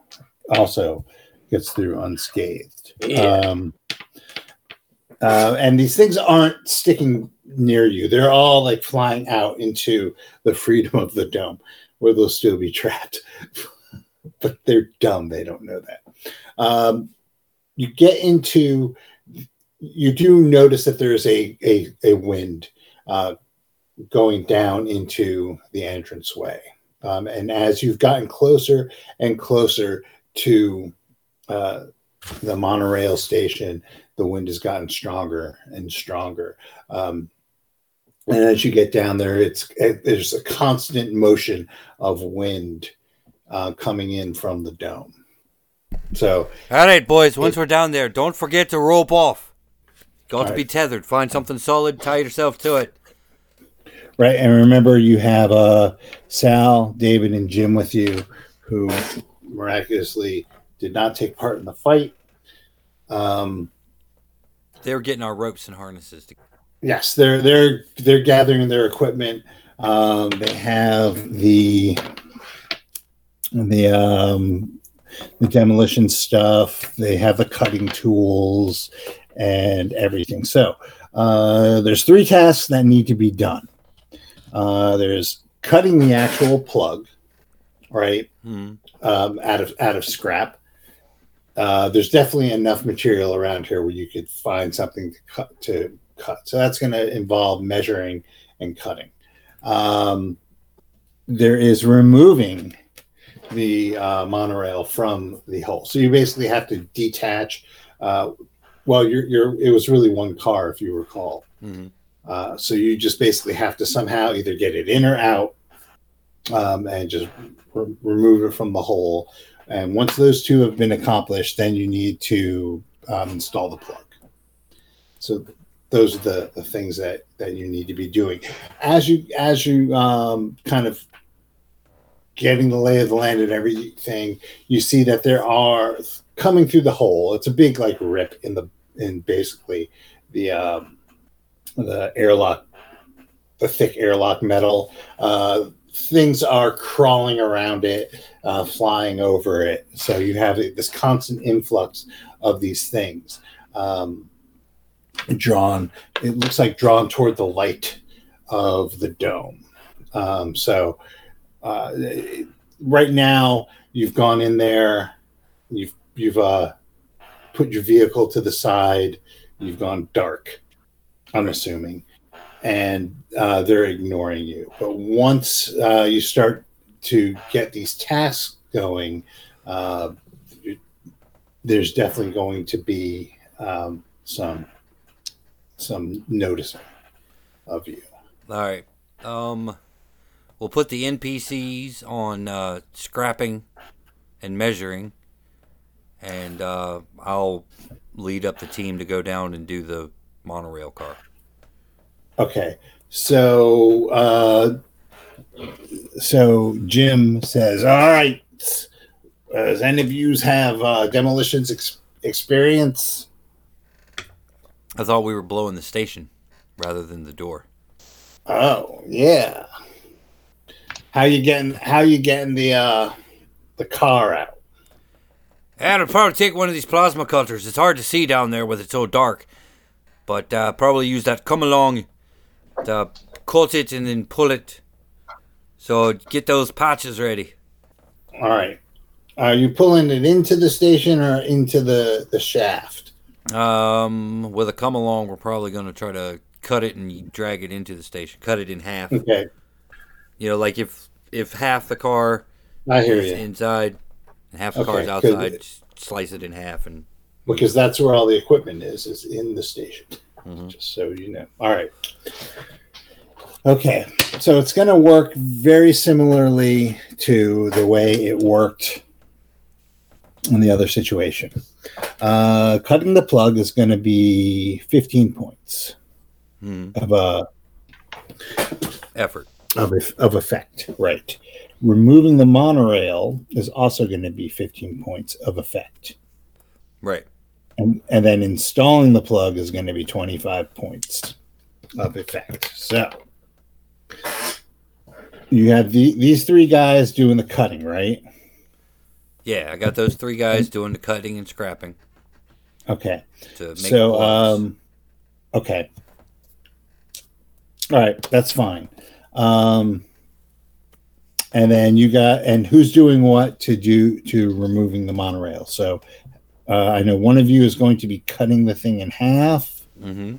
also gets through unscathed. Yeah. Um, uh, and these things aren't sticking near you. They're all like flying out into the freedom of the dome where they'll still be trapped. but they're dumb. They don't know that. Um, you get into, you do notice that there's a, a, a wind uh, going down into the entranceway. Um, and as you've gotten closer and closer to uh, the monorail station, the wind has gotten stronger and stronger. Um, and as you get down there, it's it, there's a constant motion of wind uh, coming in from the dome. So All right, boys. Once we're down there, don't forget to rope off. Got to All be tethered. Find something solid. Tie yourself to it. Right, and remember you have uh, Sal, David, and Jim with you, who miraculously did not take part in the fight. Um, They were getting our ropes and harnesses. To- yes, they're they're they're gathering their equipment. Um, they have the the um, the demolition stuff. They have the cutting tools and everything. So uh, there's three tasks that need to be done. Uh, there's cutting the actual plug, right, hmm. um, out of out of scrap. Uh, there's definitely enough material around here where you could find something to cut. To cut. So that's going to involve measuring and cutting. um, there is removing the uh, monorail from the hole. So you basically have to detach. Uh, well, you're, you're, it was really one car, if you recall. hmm Uh, so you just basically have to somehow either get it in or out um, and just re- remove it from the hole. And once those two have been accomplished, then you need to um, install the plug. So those are the, the things that, that you need to be doing as you as you um, kind of getting the lay of the land and everything. You see that there are coming through the hole. It's a big like rip in the in basically the um, the airlock, the thick airlock metal. Uh, things are crawling around it, uh, flying over it. So you have this constant influx of these things um, drawn. It looks like drawn toward the light of the dome. Um, so uh, right now, you've gone in there. You've you've uh, put your vehicle to the side. You've gone dark. I'm assuming, and uh, they're ignoring you. But once uh, you start to get these tasks going, uh, there's definitely going to be um, some some noticing of you. All right. Um, we'll put the NPCs on uh, scrapping and measuring, and uh, I'll lead up the team to go down and do the monorail car. Okay, so uh, so Jim says, "All right, does any of you have uh, demolitions ex- experience?" I thought we were blowing the station rather than the door. Oh yeah. How you getting? How you getting the uh, the car out? And I'd probably take one of these plasma cutters. It's hard to see down there with it so dark, but uh, probably use that come along to cut it and then pull it. So get those patches ready. All right. Are you pulling it into the station or into the the shaft? Um, with a come along, we're probably going to try to cut it and drag it into the station. Cut it in half. Okay, You know, like if if half the car I hear is you. inside and half the car is outside, slice it in half and because that's where all the equipment is is in the station. Mhm. just so you know. All right. Okay. So it's going to work very similarly to the way it worked in the other situation. Uh, cutting the plug is going to be 15 points mhm, of a effort. of, of effect right. Removing the monorail is also going to be 15 points of effect. Right. And, and then installing the plug is going to be 25 points of effect. So you have the, these three guys doing the cutting, right? Yeah, I got those three guys doing the cutting and scrapping Okay. to make So, um, okay. All right, that's fine. Um, and then you got, and who's doing what to do to removing the monorail? So, uh, I know one of you is going to be cutting the thing in half. Mhm.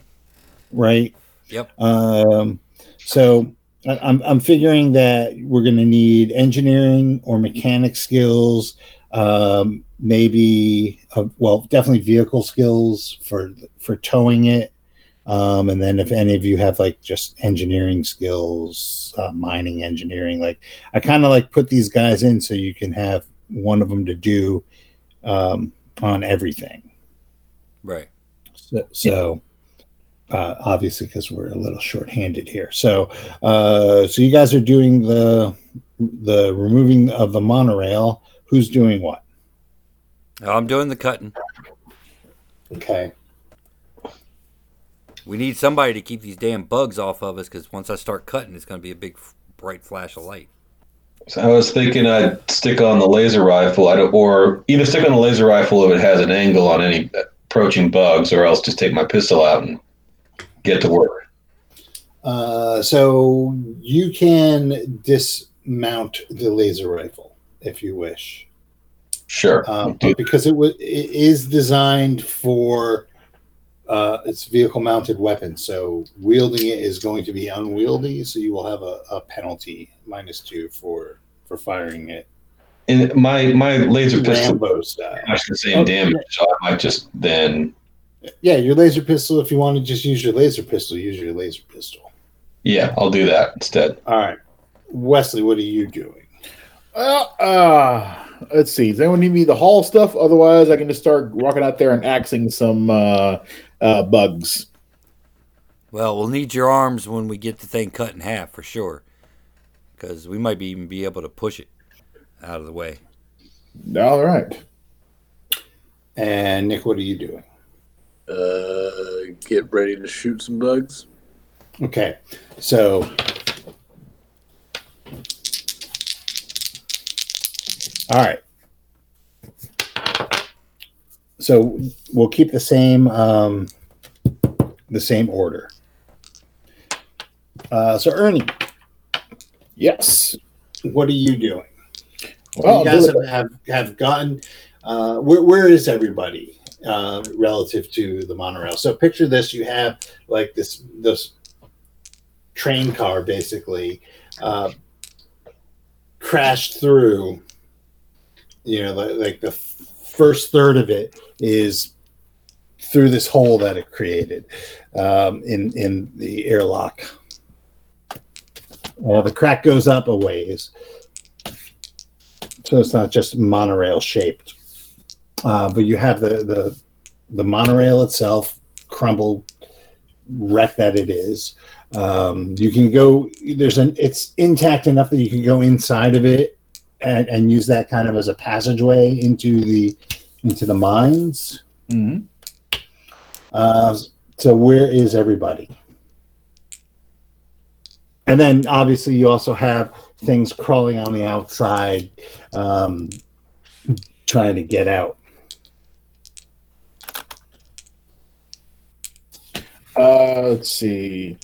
right? Yep. Um, so I- I'm I'm figuring that we're going to need engineering or mechanic skills, um, maybe uh, well, definitely vehicle skills for for towing it, um, and then if any of you have like just engineering skills, uh, mining engineering, like I kind of like put these guys in so you can have one of them to do um, on everything. Right. So, so uh, obviously, because we're a little short-handed here. So, uh, so you guys are doing the the removing of the monorail. Who's doing what? I'm doing the cutting. Okay. We need somebody to keep these damn bugs off of us because once I start cutting, it's going to be a big bright flash of light. So I was thinking I'd stick on the laser rifle, I don't, or either stick on the laser rifle if it has an angle on any approaching bugs, or else just take my pistol out and get to work. Uh, so you can dismount the laser rifle if you wish, Sure. um, because it was it is designed for uh, it's vehicle mounted weapon, so wielding it is going to be unwieldy. So you will have a, a penalty minus two for for firing it And my my laser pistol Rambo style. has the same Oh, damage, so I might just then Yeah, your laser pistol. If you want to just use your laser pistol, use your laser pistol. yeah, I'll do that instead. All right, Wesley, what are you doing? Well, uh, let's see. Does anyone need me to haul stuff? Otherwise, I can just start walking out there and axing some uh, uh, bugs. Well, we'll need your arms when we get the thing cut in half for sure, because we might be even be able to push it out of the way. All right. And Nick, what are you doing? Uh, get ready to shoot some bugs. Okay, so all right. So we'll keep the same um, the same order. Uh, so Ernie, Yes. what are you doing? Well, you guys have, have have gotten. Uh, where where is everybody uh, relative to the monorail? So picture this: you have like this this train car basically uh, crashed through. You know, like, like the first third of it is through this hole that it created um, in in the airlock. Well, the crack goes up a ways, so it's not just monorail shaped. Uh, but you have the, the the monorail itself crumbled wreck that it is. Um, you can go. There's an. It's intact enough that you can go inside of it and, and use that kind of as a passageway into the into the mines. Mhm. Uh, so where is everybody? And then obviously you also have things crawling on the outside, um, trying to get out. Uh, let's see.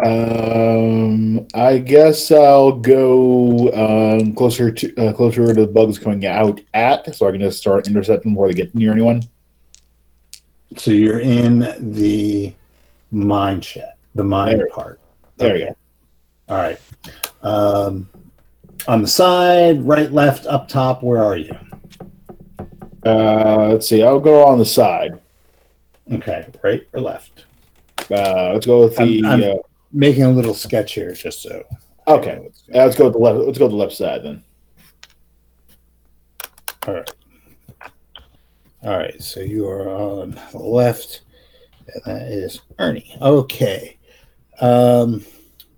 Um, I guess I'll go um, closer to uh, closer to the bugs coming out at, so I can just start intercepting before they get near anyone. So you're in the mind shed, the mind There. part. There you go. All right. Um, on the side, right, left, up top. Where are you? Uh, let's see. I'll go on the side. Okay, right or left? Uh, let's go with the. I'm- I'm- uh, Making a little sketch here, just so. okay, uh, let's go with the left. Let's go with the left side then. All right. All right. So you are on the left, and that is Ernie. Okay. Um,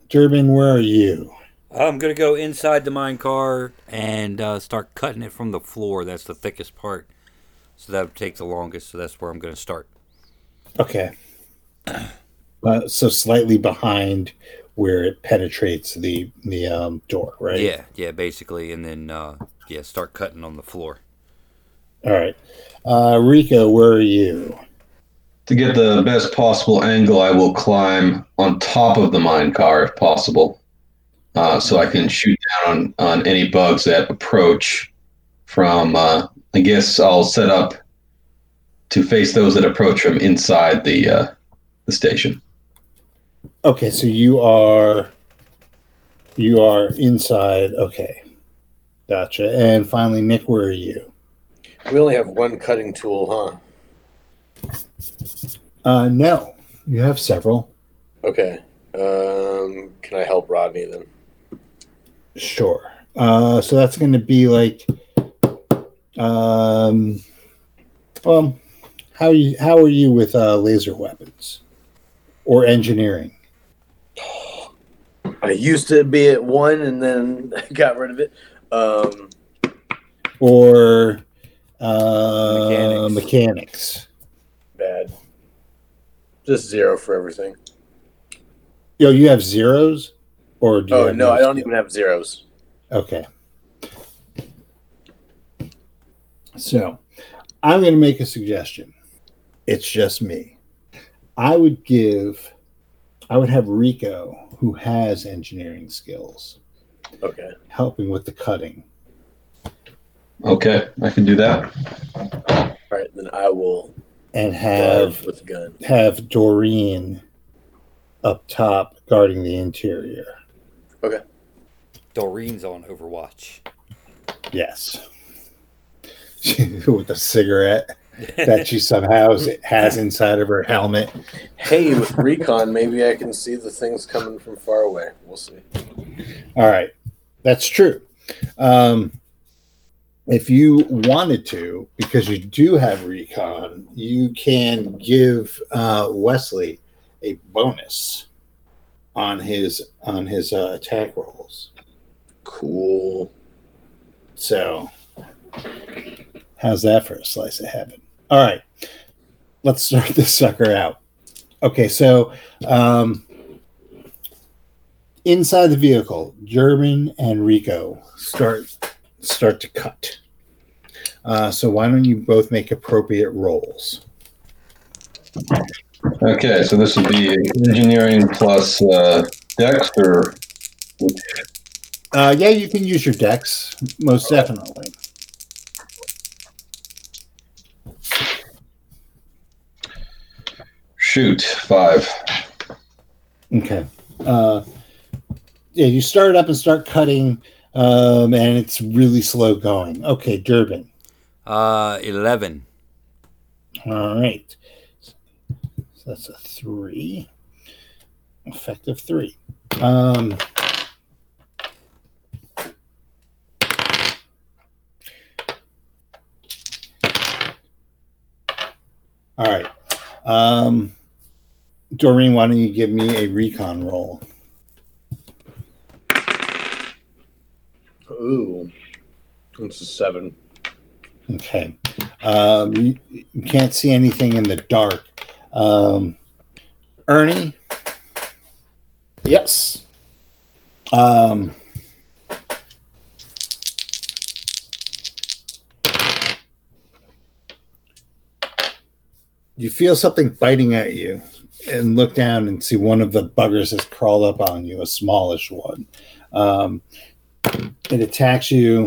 Durbin, where are you? I'm gonna go inside the mine car and uh, start cutting it from the floor. That's the thickest part, so that would take the longest. So that's where I'm gonna start. Okay. Uh, so slightly behind where it penetrates the the um, door, right? Yeah, yeah, basically, and then uh, yeah, start cutting on the floor. All right. Uh, Rico, where are you? To get the best possible angle, I will climb on top of the mine car if possible, uh, so I can shoot down on, on any bugs that approach from. Uh, I guess I'll set up to face those that approach from inside the uh, the station. Okay, so you are you are inside. Okay, gotcha. And finally, Nick, where are you? We only have one cutting tool, huh? Uh, no, you have several. Okay. Um, can I help Rodney then? Sure. Uh, so that's going to be like, um, well, how you how are you with uh, laser weapons or engineering? I used to be at one and then got rid of it. Um, or uh, mechanics. Mechanics. bad. Just zero for everything. Yo, you have zeros, or do Oh have no, I don't even have zeros. Okay. So, I'm going to make a suggestion. It's just me. I would give, I would have Rico, who has engineering skills, Okay. helping with the cutting. Okay, I can do that. All right, then I will and have with the gun. have Doreen up top guarding the interior. Okay. Doreen's on Overwatch. Yes. With a cigarette that she somehow has inside of her helmet. Hey, with recon, maybe I can see the things coming from far away. We'll see. All right. That's true. Um, if you wanted to, because you do have recon, you can give uh, Wesley a bonus on his on his uh, attack rolls. Cool. So, how's that for a slice of heaven? All right, let's start this sucker out. Okay, so um, inside the vehicle, German and Rico start start to cut. Uh, so why don't you both make appropriate rolls? Okay, so this would be engineering plus uh, dex, or Uh, yeah, you can use your dex, most definitely. Shoot five. Okay. Uh, yeah, you start it up and start cutting, um, and it's really slow going. Okay, Durbin. Uh, 11. All right. So that's a three. Effective three. Um, all right. Um, Doreen, why don't you give me a recon roll? Ooh. It's a seven. Okay. Um, you, you can't see anything in the dark. Um, Ernie, Yes. um, you feel something biting at you and look down and see one of the buggers has crawled up on you, a smallish one. Um, it attacks you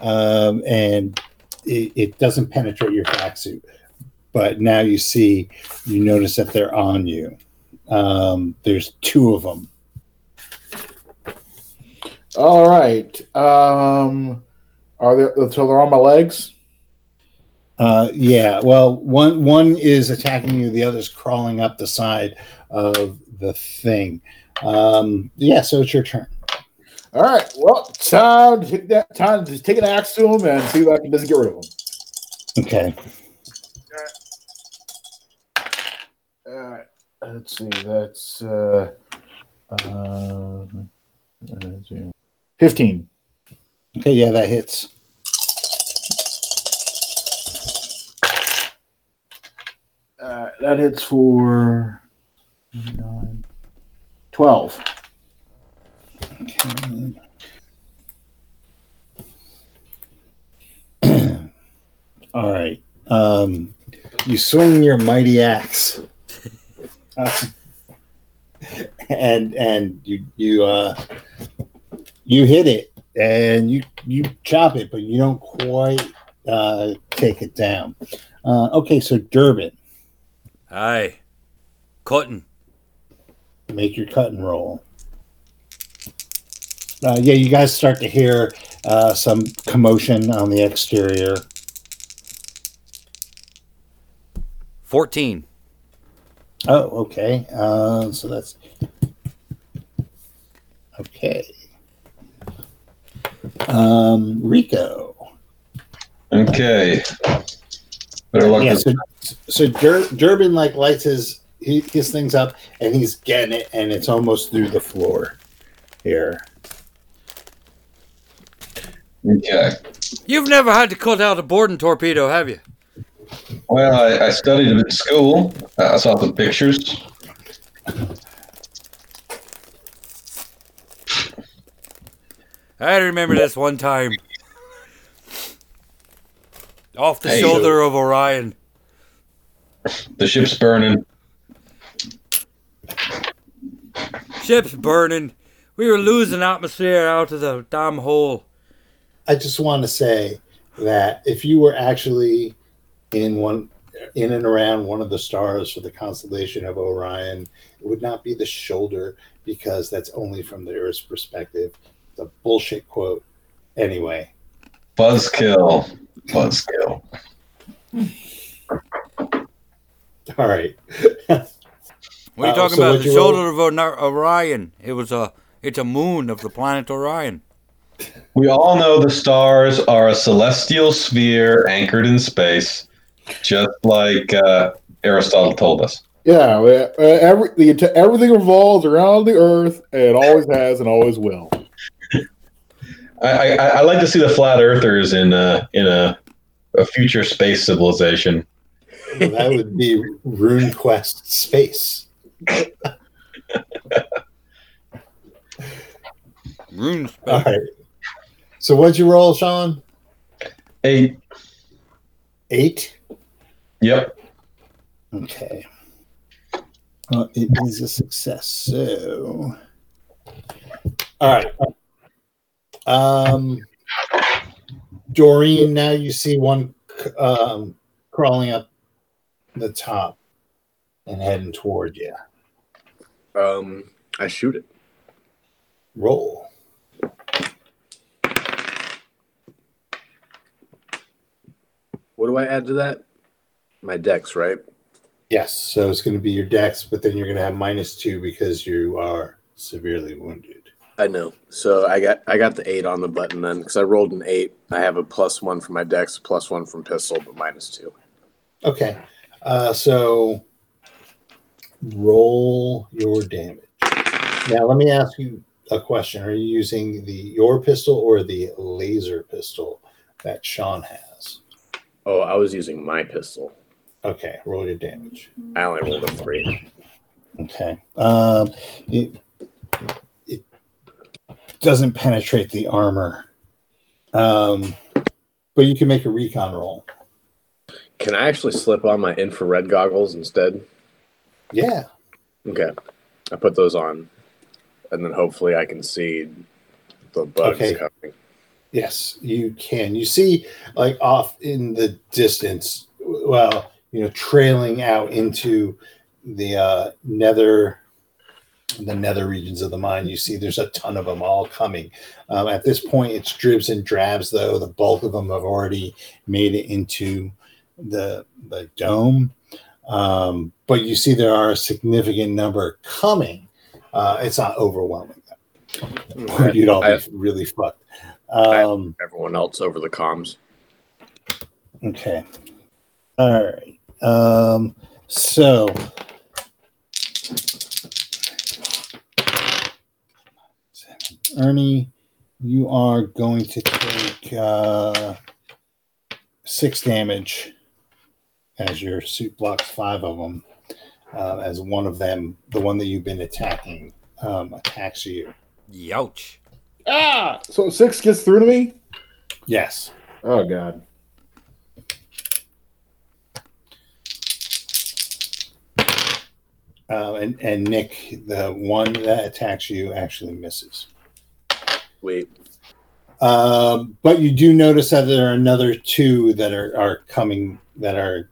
um, and it, it doesn't penetrate your suit. But now you see, you notice that they're on you. Um, there's two of them. All right. Um, are they? So they're on my legs. Uh, yeah. Well, one one is attacking you. The other's crawling up the side of the thing. Um, yeah. So it's your turn. All right. Well, time to take that time to take an axe to him and see if I can just get rid of him. Okay. All right. Let's see. That's uh, uh, fifteen. Okay. Yeah, that hits. Uh, that hits for nine, 12. Okay. All right. Um, you swing your mighty axe, and and you you uh you hit it and you you chop it, but you don't quite uh, take it down. Uh, okay, so Durbin, Aye. Cutting. make your cut and roll. Uh, yeah, you guys start to hear uh, some commotion on the exterior. 14. Oh, okay. Uh, so that's okay. Um, Rico. Okay. Better luck Yeah. So, so Dur- Durbin like lights his he, his things up, and he's getting it, and it's almost through the floor here. Okay. You've never had to cut out a boarding torpedo, have you? Well, I, I studied it at school. Uh, I saw some pictures. I remember this one time. Off the Hey. shoulder of Orion. The ship's burning. Ship's burning. We were losing atmosphere out of the damn hole. I just want to say that if you were actually in one in and around one of the stars for the constellation of Orion. It would not be the shoulder because that's only from the Earth's perspective. It's a bullshit quote. Anyway, Buzzkill. Buzzkill. all right. What are you Uh, talking so about? The you roll? shoulder of Or- Orion. It was a. It's a moon of the planet Orion. We all know the stars are a celestial sphere anchored in space, just like uh, Aristotle told us. Yeah, uh, every, the, everything revolves around the Earth, and it always has and always will. I, I, I like to see the flat earthers in a in a, a future space civilization. Well, that would be Rune Quest Space. Runes. All right. So what'd you roll, Sean? Eight. Eight. Yep. Okay. Well, it is a success. So, all right. Um, Doreen, now you see one um, crawling up the top and heading toward you. Um, I shoot it. Roll. What do I add to that? My dex, right? Yes. So it's going to be your dex, but then you're going to have minus two because you are severely wounded. I know. So I got I got the eight on the button then because I rolled an eight. I have a plus one from my dex, plus one from pistol, but minus two. Okay. Uh, so roll your damage. Now, let me ask you a question. Are you using the your pistol or the laser pistol that Sean has? Oh, I was using my pistol. Okay, roll your damage. I only rolled a three. Okay. Um, it, doesn't penetrate the armor, um, but you can make a recon roll. Can I actually slip on my infrared goggles instead? Yeah. Okay. I put those on. And then hopefully I can see the bugs Okay. coming. Yes, you can. You see, like off in the distance, well, you know, trailing out into the uh, nether, the nether regions of the mine. You see, there's a ton of them all coming. Um, at this point, it's dribs and drabs, though. The bulk of them have already made it into the the dome. Um, but you see, there are a significant number coming. Uh, it's not overwhelming. Or you'd all be I- really fucked. Um, Everyone else over the comms. okay. All right. Um, so Ernie, you are going to take uh, six damage as your suit blocks five of them. Uh, as one of them, the one that you've been attacking, um, attacks you. Youch. Ah! So six gets through to me? Yes. Oh, God. Uh, and, and Nick, the one that attacks you actually misses. Wait. Um, but you do notice that there are another two that are, are coming that are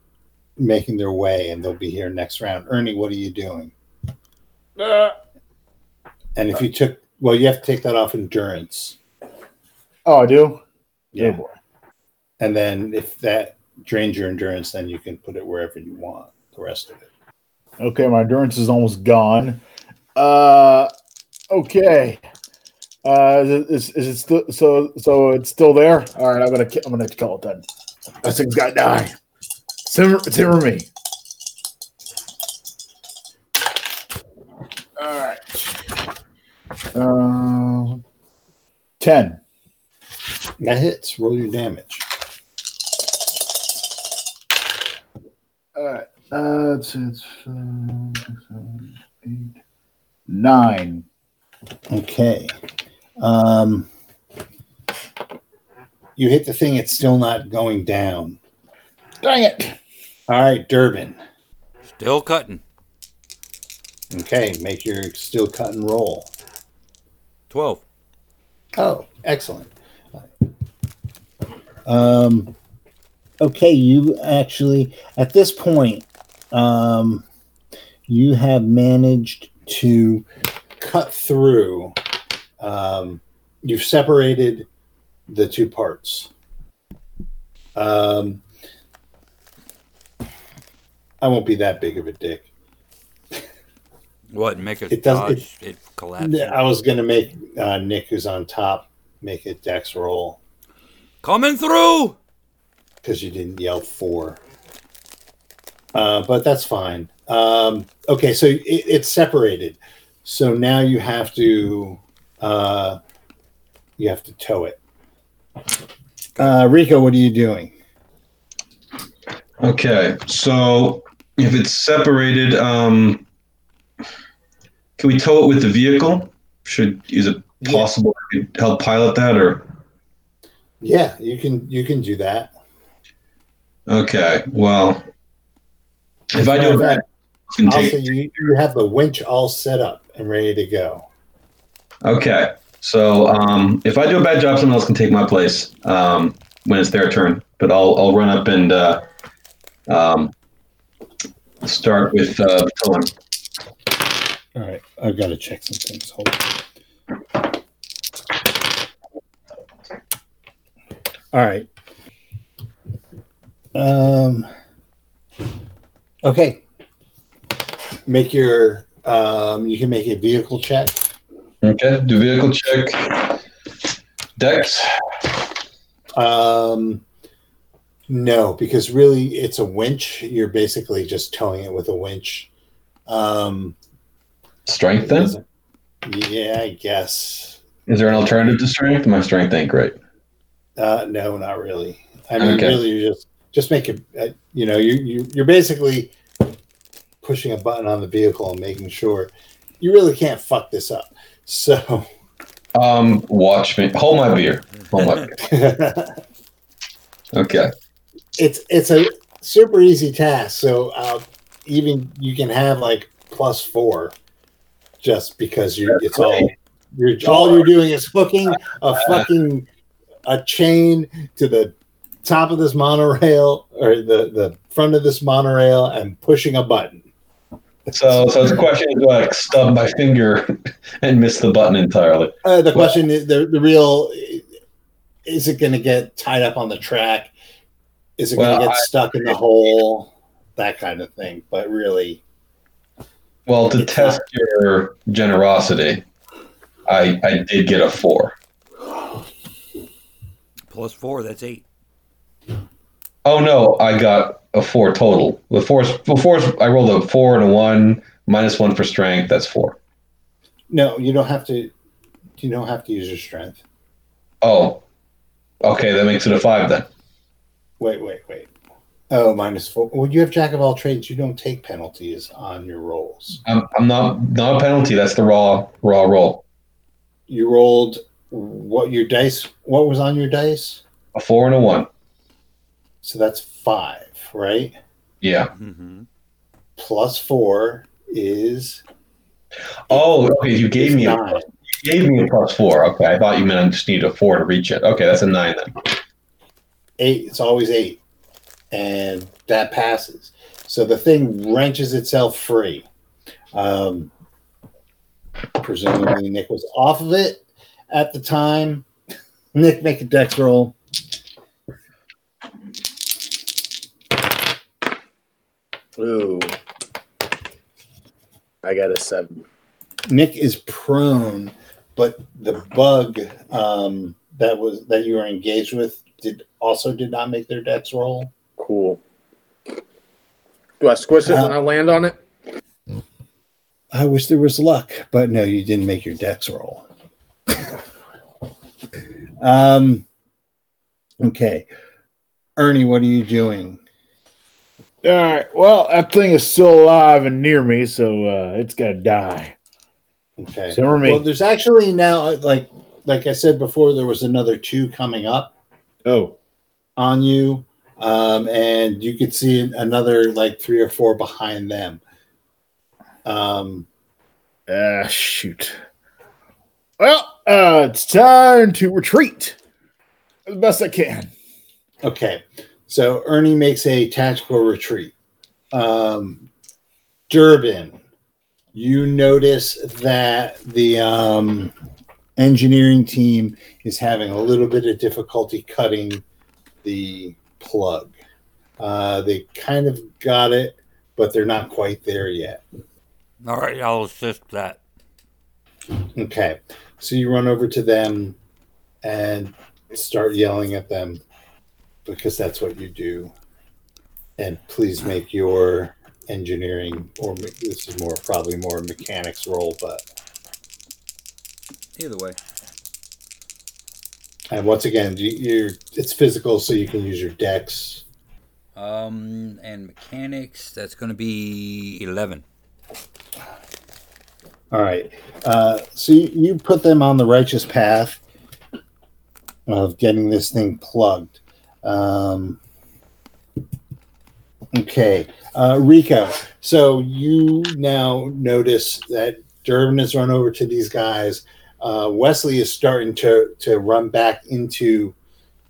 making their way and they'll be here next round. Ernie, what are you doing? Uh, And if you took, well, you have to take that off endurance. oh, I do? Yeah. Oh, boy. And then if that drains your endurance, then you can put it wherever you want the rest of it. Okay, my endurance is almost gone. Uh, okay. Uh, is, is it still so? So it's still there. All right, I'm gonna I'm gonna kill it then. This thing's got to die. Simmer, simmer me. All right. Um, ten. That hits. Roll your damage. All right. Uh, it's, it's uh, seven, eight, nine. Okay. Um, you hit the thing, it's still not going down. Dang it! All right, Durbin. Still cutting. Okay, make your still cutting roll. 12. Oh, excellent. Um, Okay, you actually at this point, um, you have managed to cut through. Um, you've separated the two parts. Um, I won't be that big of a dick. What? Make it, It dodge, it, collapse. I was gonna make uh, Nick, who's on top, make a dex roll Coming through. because you didn't yell four. Uh, but that's fine. Um, okay, so it, it's separated. So now you have to uh, you have to tow it. Uh, Rico, what are you doing? Okay, so if it's separated, um, can we tow it with the vehicle? Should is it possible I could help pilot that, or Yeah, you can you can do that. okay? Well, if I do a bad, I can Also, you, you have the winch all set up and ready to go. Okay. So um, if I do a bad job, someone else can take my place um, when it's their turn. But I'll I'll run up and uh, um, start with uh. All right, I've got to check some things. Hold on. All right. Um. Okay. Make your um. You can make a vehicle check. Okay, do vehicle check. Dex. Um. No, because really, it's a winch. You're basically just towing it with a winch. Um. Strength then? Yeah, I guess. Is there an alternative to strength? My strength ain't great. Uh, no, not really. I mean, Okay. really, you just just make it. Uh, you know, you you you're basically pushing a button on the vehicle and making sure you really can't fuck this up. So, Um, watch me. Hold my beer. Hold my beer. Okay. it's it's a super easy task. So, uh, even you can have like plus four, just because you it's all you're all you're doing is hooking a fucking a chain to the top of this monorail or the the front of this monorail and pushing a button. So, so the question is, do I like, stub my finger and miss the button entirely? Uh, the question, is the the real, is it going to get tied up on the track? Is it going to get I- stuck in the hole? That kind of thing. But really, Well, to It's test your generosity, I I did get a four. Plus four. That's eight. Oh no, I got a four total. The four, the four, I rolled a four and a one, minus one for strength. That's four. no, you don't have to. You don't have to use your strength. Oh, okay, that makes it a five then. Wait, wait, wait. Oh, minus four. Well, you have jack of all trades. You don't take penalties on your rolls. I'm, I'm not not a penalty. That's the raw raw roll. You rolled what your dice. What was on your dice? A four and a one. So that's five, right? Yeah. Mm-hmm. Plus four is Oh, okay. You gave is me a, you gave me a plus four. Okay, I thought you meant I just needed a four to reach it. Okay, that's a nine then. eight it's always eight and that passes so the thing wrenches itself free um presumably nick was off of it at the time nick make a dex roll Ooh. I got a seven. nick is prone but the bug um that was that you were engaged with did also did not make their dex roll Cool. Do I squish it when I land on it? I wish there was luck, but no, you didn't make your dex roll. um, okay, Ernie, what are you doing? All right. Well, that thing is still alive and near me, so uh, it's gonna die. Okay, for me. well, there's actually now, like, like I said before, there was another two coming up Oh, on you, um, and you could see another like three or four behind them. Um, ah, shoot. Well, uh, it's time to retreat as best I can. Okay. So Ernie makes a tactical retreat. Um, Durbin, you notice that the um, engineering team is having a little bit of difficulty cutting the plug. Uh, they kind of got it, but they're not quite there yet. All right, I'll assist that. Okay. So you run over to them and start yelling at them because that's what you do. And please make your engineering, or me- this is more probably more mechanics role, but Either way. and once again, you, you're it's physical, so you can use your dex. Um, and mechanics, that's going to be 11. All right. Uh, so you, you put them on the righteous path of getting this thing plugged. Um, okay. Uh, Rico, so you now notice that Durbin has run over to these guys. Uh, Wesley is starting to, to run back into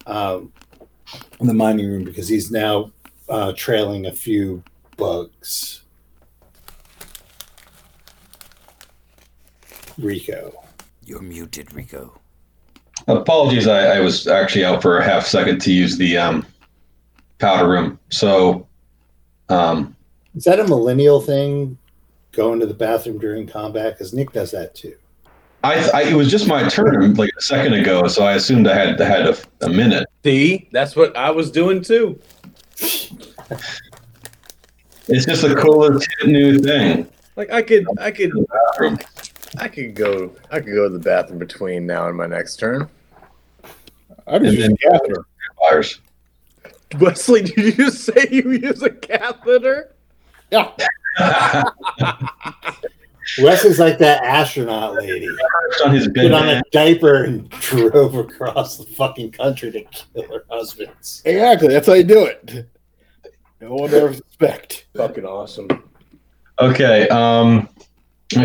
um, the mining room because he's now uh, trailing a few bugs. Rico. You're muted, Rico. Apologies, I, I was actually out for a half second to use the um, powder room. So, um, Is that a millennial thing? Going to the bathroom during combat? Because Nick does that too. I, I it was just my turn like a second ago, so I assumed I had had a, a minute. See, that's what I was doing too. It's just the coolest new thing. Like I could, I could, I could go, I could go to the bathroom between now and my next turn. I just And use then- a catheter. Fires. Wesley, did you say you use a catheter? Yeah. Wes is like that astronaut lady. on his Put on bed. a diaper and drove across the fucking country to kill her husbands. Exactly. That's how you do it. No one ever suspect. Fucking awesome. Okay. Um,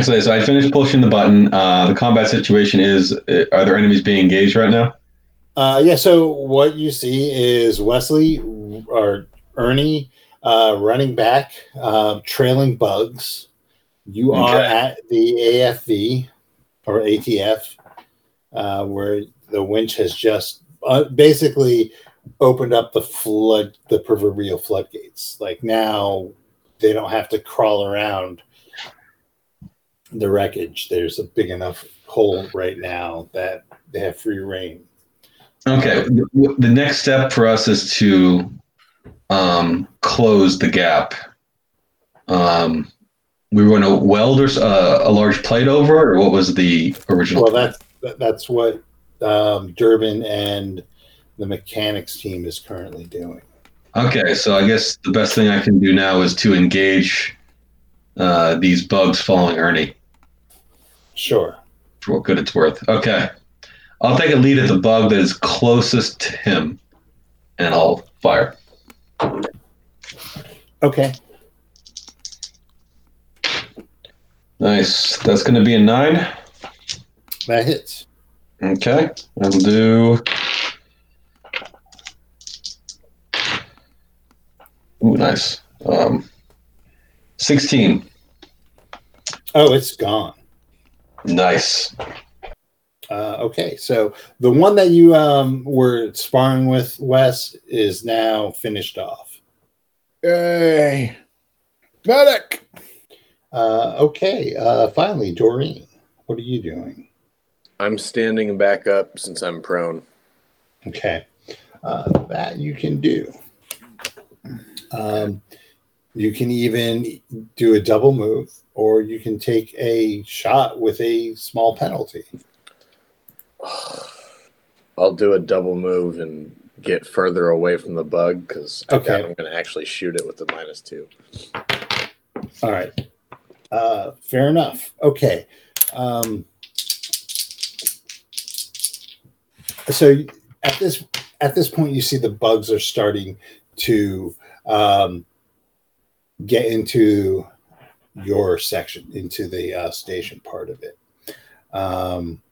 so I finished pushing the button. Uh, the combat situation is: uh, Are there enemies being engaged right now? Uh, yeah, so what you see is Wesley or Ernie uh, running back, uh, trailing bugs. You are at the AFV or ATF, uh, where the winch has just uh, basically opened up the flood, the proverbial floodgates. Like now, they don't have to crawl around the wreckage. There's a big enough hole right now that they have free reign. Okay. The the next step for us is to um, close the gap. Um, we were going to weld or, uh, a large plate over, or what was the original? Well, that's that's what um, Durbin and the mechanics team is currently doing. Okay, so I guess the best thing I can do now is to engage uh, these bugs following Ernie Sure. for what good it's worth. Okay. I'll take a lead at the bug that is closest to him and I'll fire. Okay. Nice. That's going to be a nine. That hits. Okay. I'll do. Ooh, nice. Um, 16. Oh, it's gone. Nice. Uh, okay, so the one that you um, were sparring with, Wes, is now finished off. Yay. Medic. Uh, okay, uh, finally, Doreen, what are you doing? I'm standing back up since I'm prone. Okay, uh, that you can do. Um, you can even do a double move, or you can take a shot with a small penalty. I'll do a double move and get further away from the bug because Okay. I'm going to actually shoot it with the minus two. All right. Uh, fair enough. Okay. Um, so at this at this point, you see the bugs are starting to um, get into your section, into the uh, station part of it. Um,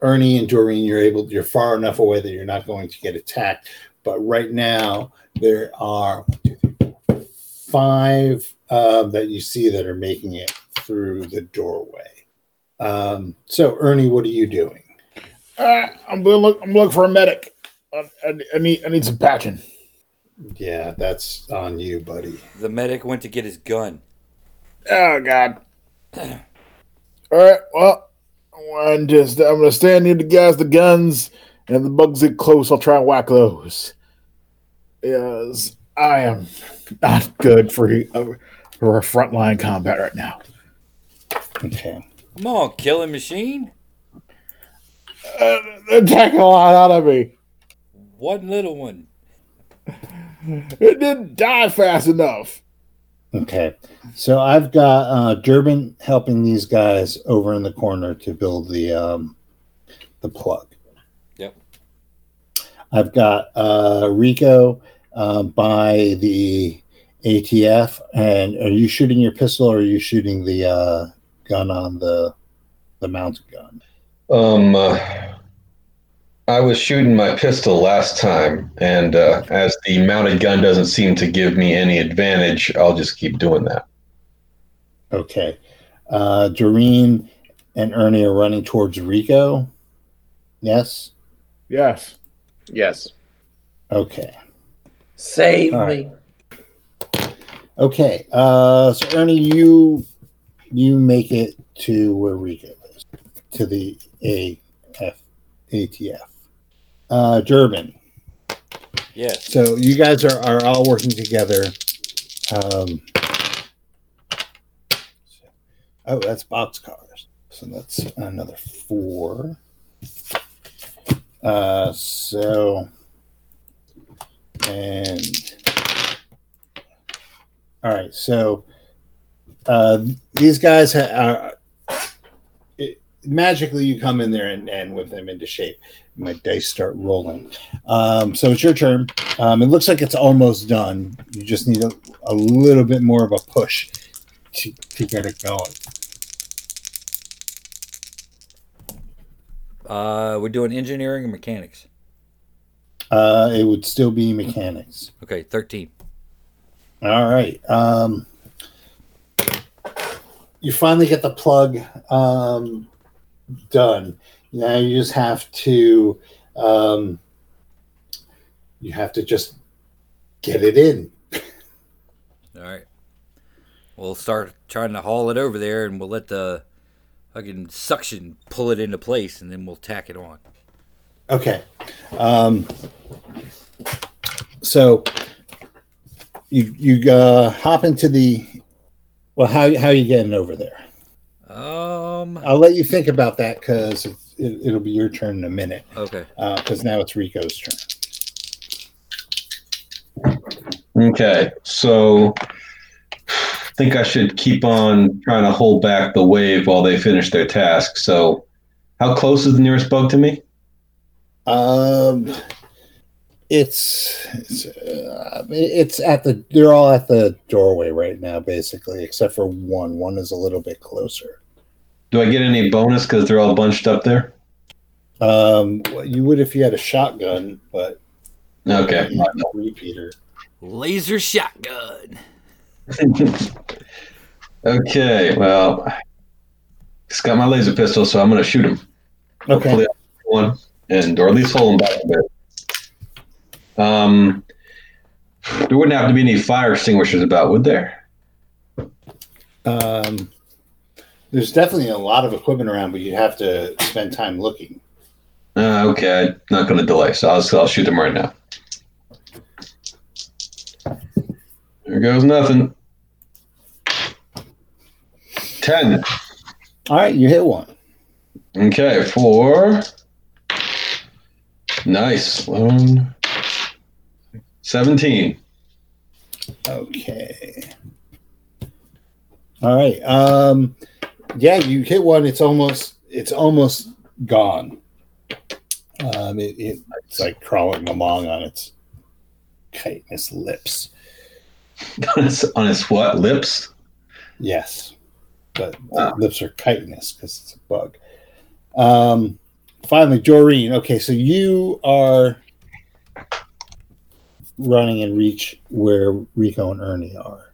Ernie and Doreen, you're able, you're far enough away that you're not going to get attacked, but right now there are five uh, that you see that are making it through the doorway. Um, so, Ernie, what are you doing? Uh, I'm gonna look. I'm looking for a medic. I, I, I need. I need some patching. Yeah, that's on you, buddy. The medic went to get his gun. Oh God. All right. Well, I'm just. I'm gonna stand near the guys, the guns, and the bugs get close. I'll try and whack those. Yes, I am not good for uh, for frontline combat right now. Okay. Come on, killing machine. Uh, they're taking a lot out of me. One little one. It didn't die fast enough. Okay. So I've got uh, Durbin helping these guys over in the corner to build the um, the plug. Yep. I've got uh, Rico uh, by the ATF. And are you shooting your pistol or are you shooting the uh, gun on the the mounted gun? Um, uh, I was shooting my pistol last time, and uh, as the mounted gun doesn't seem to give me any advantage, I'll just keep doing that. Okay. Uh, Doreen and Ernie are running towards Rico. Yes. Yes. Yes. Okay. Save All me. Okay. Uh, so Ernie, you you make it to where Rico is, to the AF ATF. Uh, Durbin. Yes. So you guys are, are all working together. Um, oh, that's boxcars. So that's another four. Uh, so, and all right. So uh, these guys ha- are magically you come in there and, and with them into shape. My dice start rolling. Um, so it's your turn. Um, it looks like it's almost done. You just need a, a little bit more of a push to, to get it going. Uh, we're doing engineering and mechanics. Uh, it would still be mechanics. Okay, thirteen. All right. Um, you finally get the plug um, done. Now you just have to um, you have to just get it in. All right. We'll start trying to haul it over there, and we'll let the fucking suction pull it into place, and then we'll tack it on. Okay. Um, so you you uh, hop into the well. How how are you getting over there? Um. I'll let you think about that because it, it'll be your turn in a minute. Okay. Because now it's Rico's turn. Okay, so I think I should keep on trying to hold back the wave while they finish their task. So, how close is the nearest bug to me? Um, it's it's, uh, it's at the they're all at the doorway right now, basically, except for one. One is a little bit closer. Do I get any bonus because they're all bunched up there? Um, you would if you had a shotgun, but Okay. you a repeater. Laser shotgun. Okay, well, it's got my laser pistol, so I'm going to shoot him. Okay. Hopefully, one, and or at least hold him back a bit. Um, there wouldn't have to be any fire extinguishers about, would there? Um, there's definitely a lot of equipment around, but you have to spend time looking. Uh, okay, I'm not going to delay, so I'll, I'll shoot them right now. There goes nothing. Ten. All right, you hit one. Okay, four. Nice. One. 17. Okay. All right. Um, yeah, you hit one. It's almost it's almost gone. Um, it, it, it's like crawling along on its chitinous lips. on its on his what? Lips? Yes, but the Wow. lips are chitinous because it's a bug. Um, finally, Doreen. Okay, so you are running and reach where Rico and Ernie are.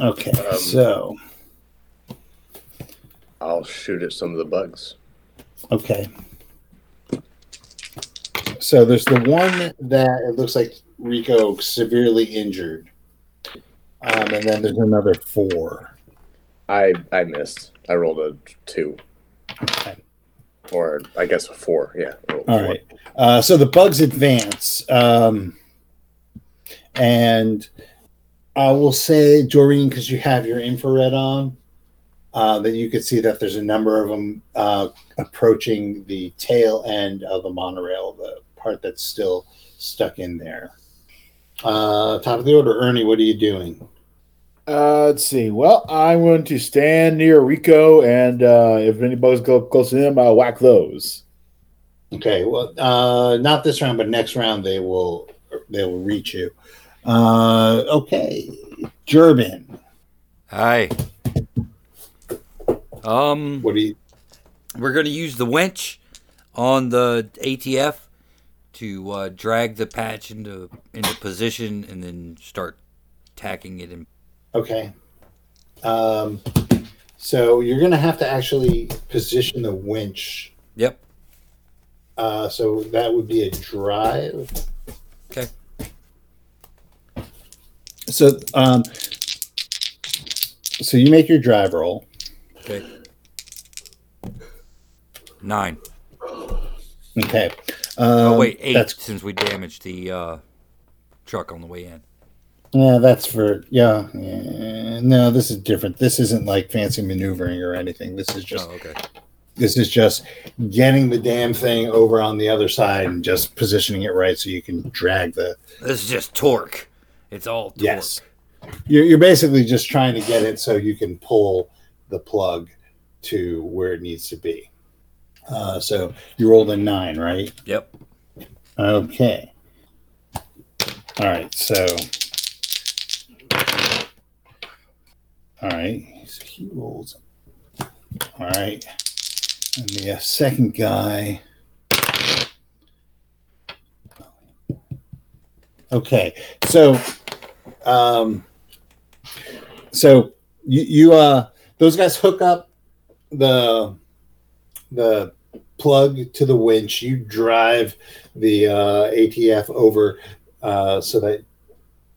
Okay, Um, so I'll shoot at some of the bugs. okay. So there's the one that it looks like Rico severely injured. Um, and then there's another four. I I missed. I rolled a two, Okay. or I guess a four. Yeah. I rolled a All four. right. Uh, so the bugs advance. Um, and I will say, Doreen, because you have your infrared on, uh, that you could see that there's a number of them uh, approaching the tail end of the monorail, the part that's still stuck in there. Uh, top of the order, Ernie, what are you doing? Uh, let's see. Well, I'm going to stand near Rico, and uh, if any bugs go close to him, I'll whack those. Okay, well, uh, not this round, but next round they will they will reach you. Uh, okay, Durbin, Hi. Um, what do you? we're gonna use the winch on the ATF to uh, drag the patch into into position and then start tacking it in. Okay. Um, so you're going to have to actually position the winch. Yep. Uh, so that would be a drive. Okay. So, um, so you make your drive roll. Okay. Nine. Okay. Um, oh wait, eight. That's Since we damaged the uh, truck on the way in. yeah. That's for yeah, yeah. No, this is different. This isn't like fancy maneuvering or anything. This is just Oh, okay. This is just getting the damn thing over on the other side and just positioning it right so you can drag the. This is just torque. It's all torque. Yes. You're, you're basically just trying to get it so you can pull the plug to where it needs to be. Uh, so you rolled a nine, right? Yep. Okay. All right. So. All right. So he rolls. All right. And the second guy. Okay. So, um, so you, you, uh, those guys hook up the, the plug to the winch. You drive the uh, ATF over uh, so that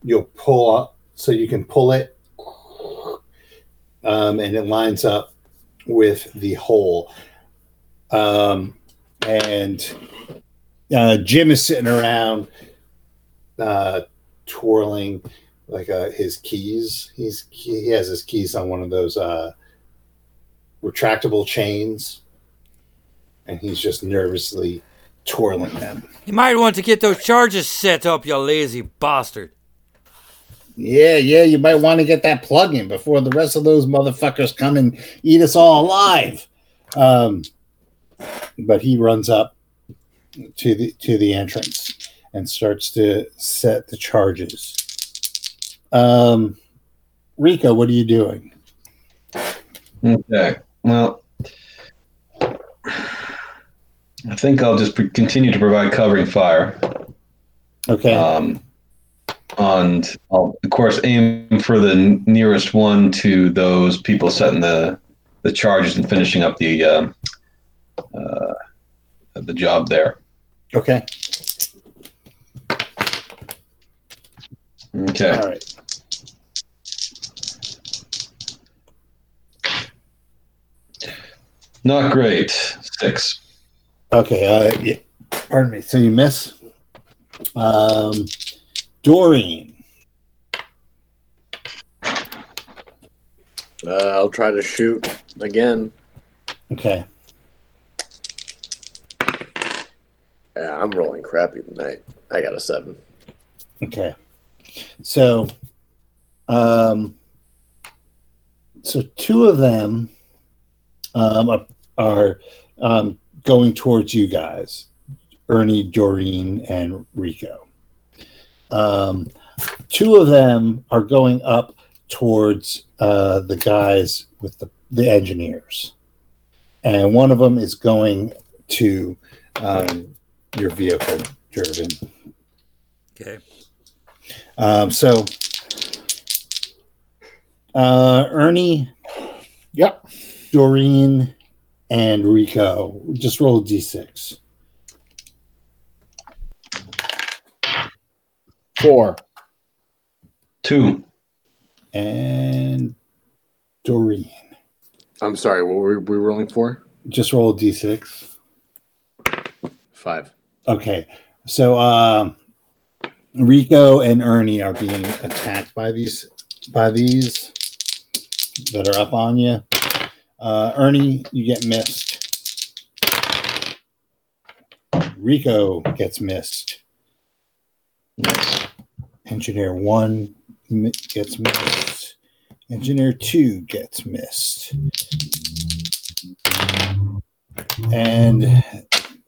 you'll pull up, so you can pull it, um, and it lines up with the hole. Um, and uh, Jim is sitting around uh, twirling like uh, his keys. He's he has his keys on one of those uh, retractable chains, and he's just nervously twirling them. You might want to get those charges set up, you lazy bastard. Yeah, yeah, you might want to get that plug in before the rest of those motherfuckers come and eat us all alive. Um, but he runs up to the to the entrance and starts to set the charges. Um, Rico, what are you doing? Okay. Well, I think I'll just pre- continue to provide covering fire. Okay, Um, and I'll, of course, aim for the nearest one to those people setting the the charges and finishing up the um uh, the job there. okay, Okay. all right. Not great. Six. Okay, uh, yeah. pardon me. So you miss. Um, Doreen. Uh, I'll try to shoot again. Okay. Yeah, I'm rolling crappy tonight. I got a seven. Okay. So, um, so two of them um, are, are um, going towards you guys, Ernie, Doreen, and Rico. Um, two of them are going up towards uh, the guys with the, the engineers, and one of them is going to um, your vehicle, Durbin. Okay. Um, so, uh, Ernie, Yep. Doreen, and Rico. Just roll a d6. Four. Two. And Doreen. I'm sorry. What were we rolling for? Just roll a d6. Five. Okay. So, um, Rico and Ernie are being attacked by these by these that are up on you. Uh, Ernie, you get missed. Rico gets missed. Engineer one gets missed. Engineer two gets missed. And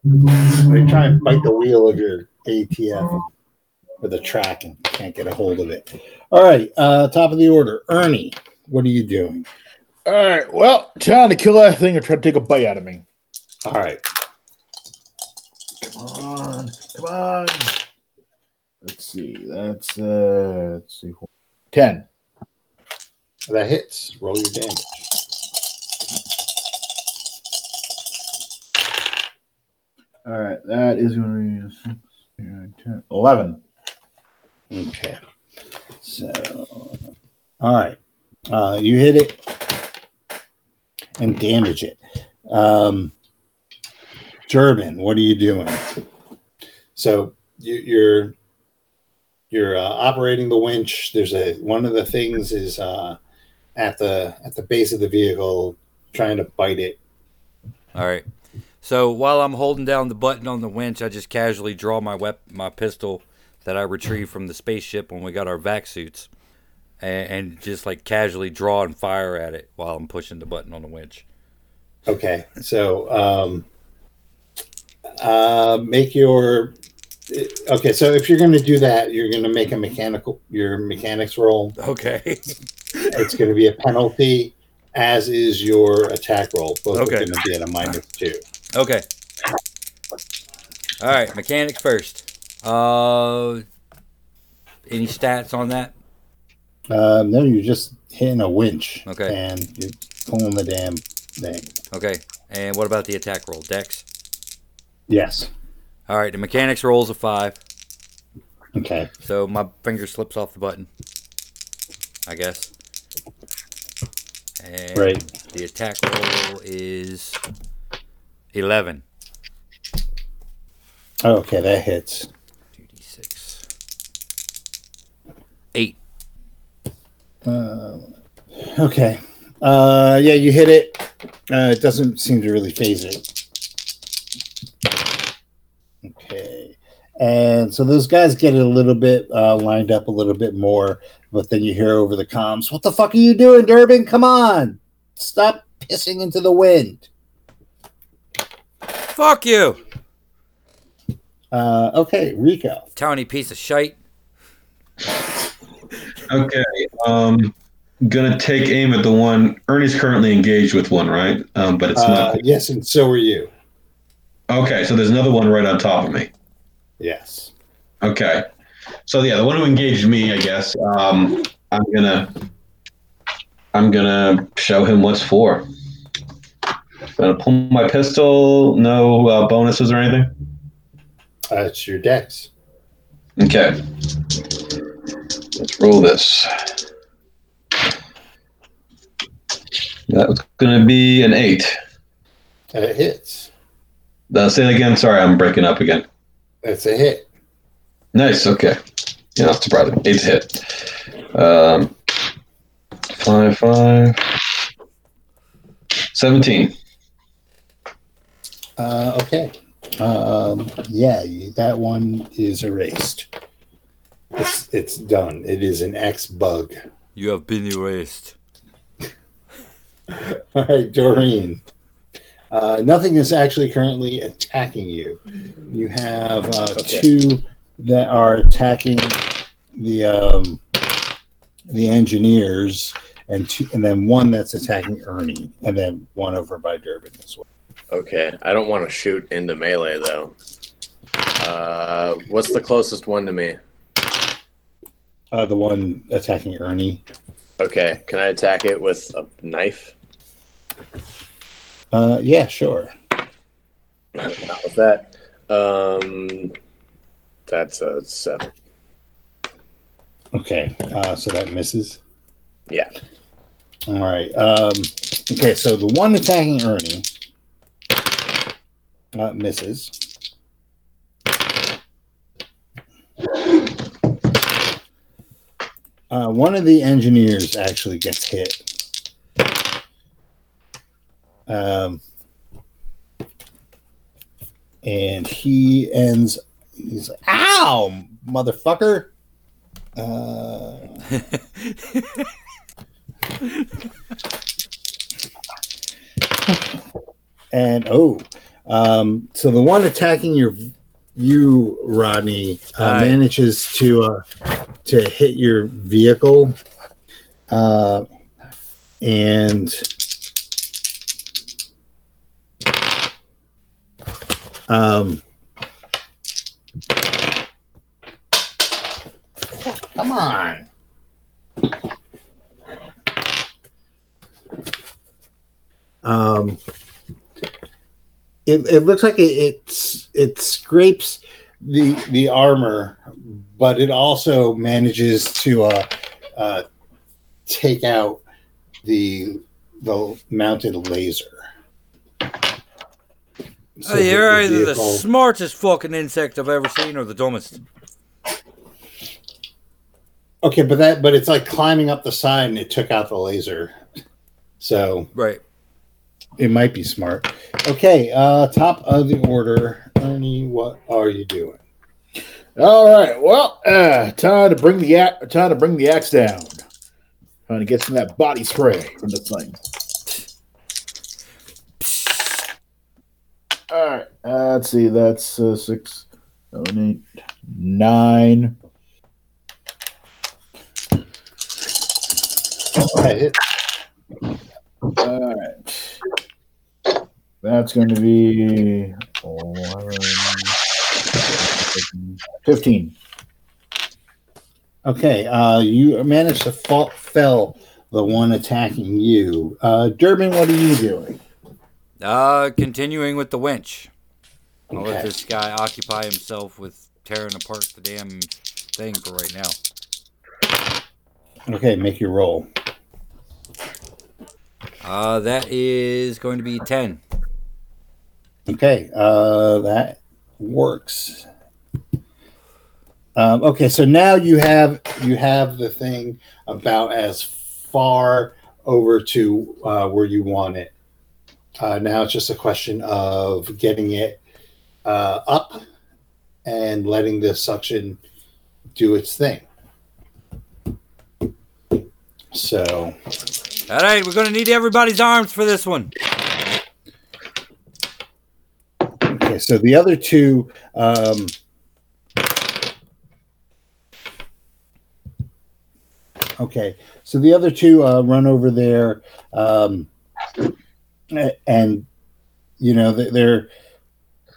they try and bite the wheel of your ATF with a track and can't get a hold of it. All right, uh, top of the order. Ernie, what are you doing? All right. Well, trying to kill that thing or try to take a bite out of me. All right. Come on. Come on. Let's see. That's uh let's see. Ten. That hits. Roll your damage. All right. That is going to be six, nine, 10, 11. Okay. So, all right. Uh, you hit it and damage it. Um, Durbin, what are you doing? So you, you're you're uh, operating the winch. There's a one of the things is uh, at the at the base of the vehicle, trying to bite it. All right. So while I'm holding down the button on the winch, I just casually draw my wep- my pistol that I retrieved from the spaceship when we got our vac suits, and, and just like casually draw and fire at it while I'm pushing the button on the winch. Okay, so um, uh, make your okay. So if you're going to do that, you're going to make a mechanical your mechanics roll. Okay. It's going to be a penalty, as is your attack roll. Both Okay. are going to be at a minus two. okay. All right. Mechanics first. Uh, any stats on that? Um, no, you're just hitting a winch. Okay. and you're pulling the damn thing. Okay. And what about the attack roll? Dex. Yes. All right. The mechanics rolls a five, Okay. so my finger slips off the button. I guess. And Right. The attack roll is eleven. Oh, okay, that hits. Two d six. Eight. Uh, okay. Uh, yeah, you hit it. Uh, it doesn't seem to really phase it. Okay. And so those guys get it a little bit uh, lined up a little bit more, but then you hear over the comms, "What the fuck are you doing, Durbin? Come on, stop pissing into the wind." Fuck you, Uh, okay, Rico. tiny piece of shite. Okay. Um, gonna take aim at the one. Ernie's currently engaged with one, right? Um, but it's Uh, not. yes, and so are you. Okay, so there's another one right on top of me. Yes. Okay. So yeah, the one who engaged me, I guess. Um, I'm gonna, I'm gonna show him what's for. Gonna pull my pistol. No uh, bonuses or anything. Uh, it's your dex. Okay. Let's roll this. That was gonna be an eight. It hits. Uh, say it again. Sorry, I'm breaking up again. That's a hit. Nice. Okay. Yeah, not surprising. Eight's hit. Um, five, five. 17. Uh, okay. Um, yeah, that one is erased. It's, it's done. It is an X bug. You have been erased. All right, Doreen. Uh, nothing is actually currently attacking you. You have uh, Okay. two that are attacking the um, the engineers, and two, and then one that's attacking Ernie, and then one over by Durbin as well. Okay, I don't want to shoot into melee though. Uh, what's the closest one to me? Uh, the one attacking Ernie. Okay, can I attack it with a knife? Uh, yeah, sure. Not with that. Um, that's a seven. Okay, uh, so that misses. Yeah. All right. Um, okay, so the one attacking Ernie uh, misses. Uh, one of the engineers actually gets hit. Um, and he ends. He's like, "Ow, motherfucker!" Uh, and oh, um, so the one attacking your you, Rodney, uh, Aye. manages to uh, to hit your vehicle, uh, and um, come on. Um, it, it looks like it, it's it scrapes the the armor, but it also manages to uh, uh, take out the the mounted laser. So Oh, you're the either the smartest fucking insect I've ever seen or the dumbest. okay, but that but it's like climbing up the side and it took out the laser. So Right. It might be smart. Okay, uh top of the order. Ernie, what are you doing? All right. Well, uh, time to bring the axe. Time to bring the axe down. Trying to get some of that body spray from the thing. All right. Uh, let's see. That's uh, six, seven, eight, nine. That hit. All right. That's going to be 11, 15. Okay, uh, you managed to fall, fell the one attacking you. Uh, Durbin, what are you doing? Uh, continuing with the winch. I'll let this guy occupy himself with tearing apart the damn thing for right now. Okay, make your roll. Uh, that is going to be 10. Okay, uh, that works. Um, okay, so now you have you have the thing about as far over to uh, where you want it. Uh, now it's just a question of getting it uh, up and letting the suction do its thing. So All right, we're going to need everybody's arms for this one. Okay, so the other two. Um, okay, so the other two uh, run over there, um, and you know they're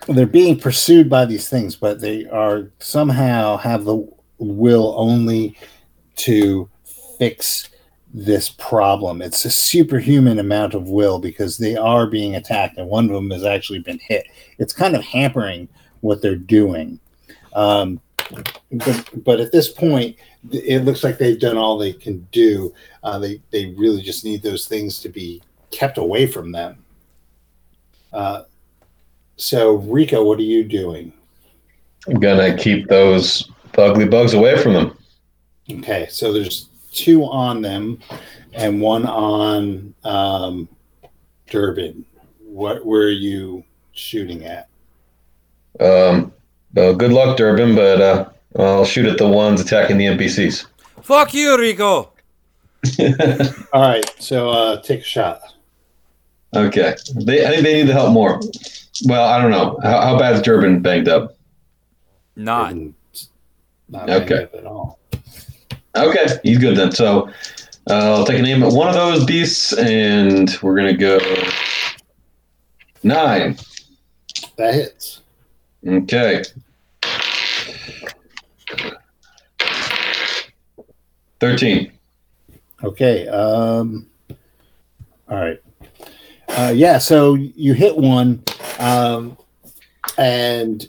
they're being pursued by these things, but they are somehow have the will only to fix this problem. It's a superhuman amount of will because they are being attacked, and one of them has actually been hit. It's kind of hampering what they're doing. Um, but, but at this point, it looks like they've done all they can do. Uh, they they really just need those things to be kept away from them. Uh, so, Rico, what are you doing? I'm gonna keep those ugly bugs away from them. Okay, so there's two on them and one on um, Durbin. What were you shooting at? Um, well, good luck, Durbin, but uh, I'll shoot at the ones attacking the NPCs. Fuck you, Rico. All right, so uh, take a shot. okay, they, I think they need the help more. Well, I don't know how, how bad is Durbin banged up. Not. And Not Okay. banged up at all. Okay, he's good then. So uh, I'll take a name at one of those beasts, and we're gonna go nine. That hits. Okay. Thirteen. Okay. Um, all right. Uh, yeah. So you hit one, um, and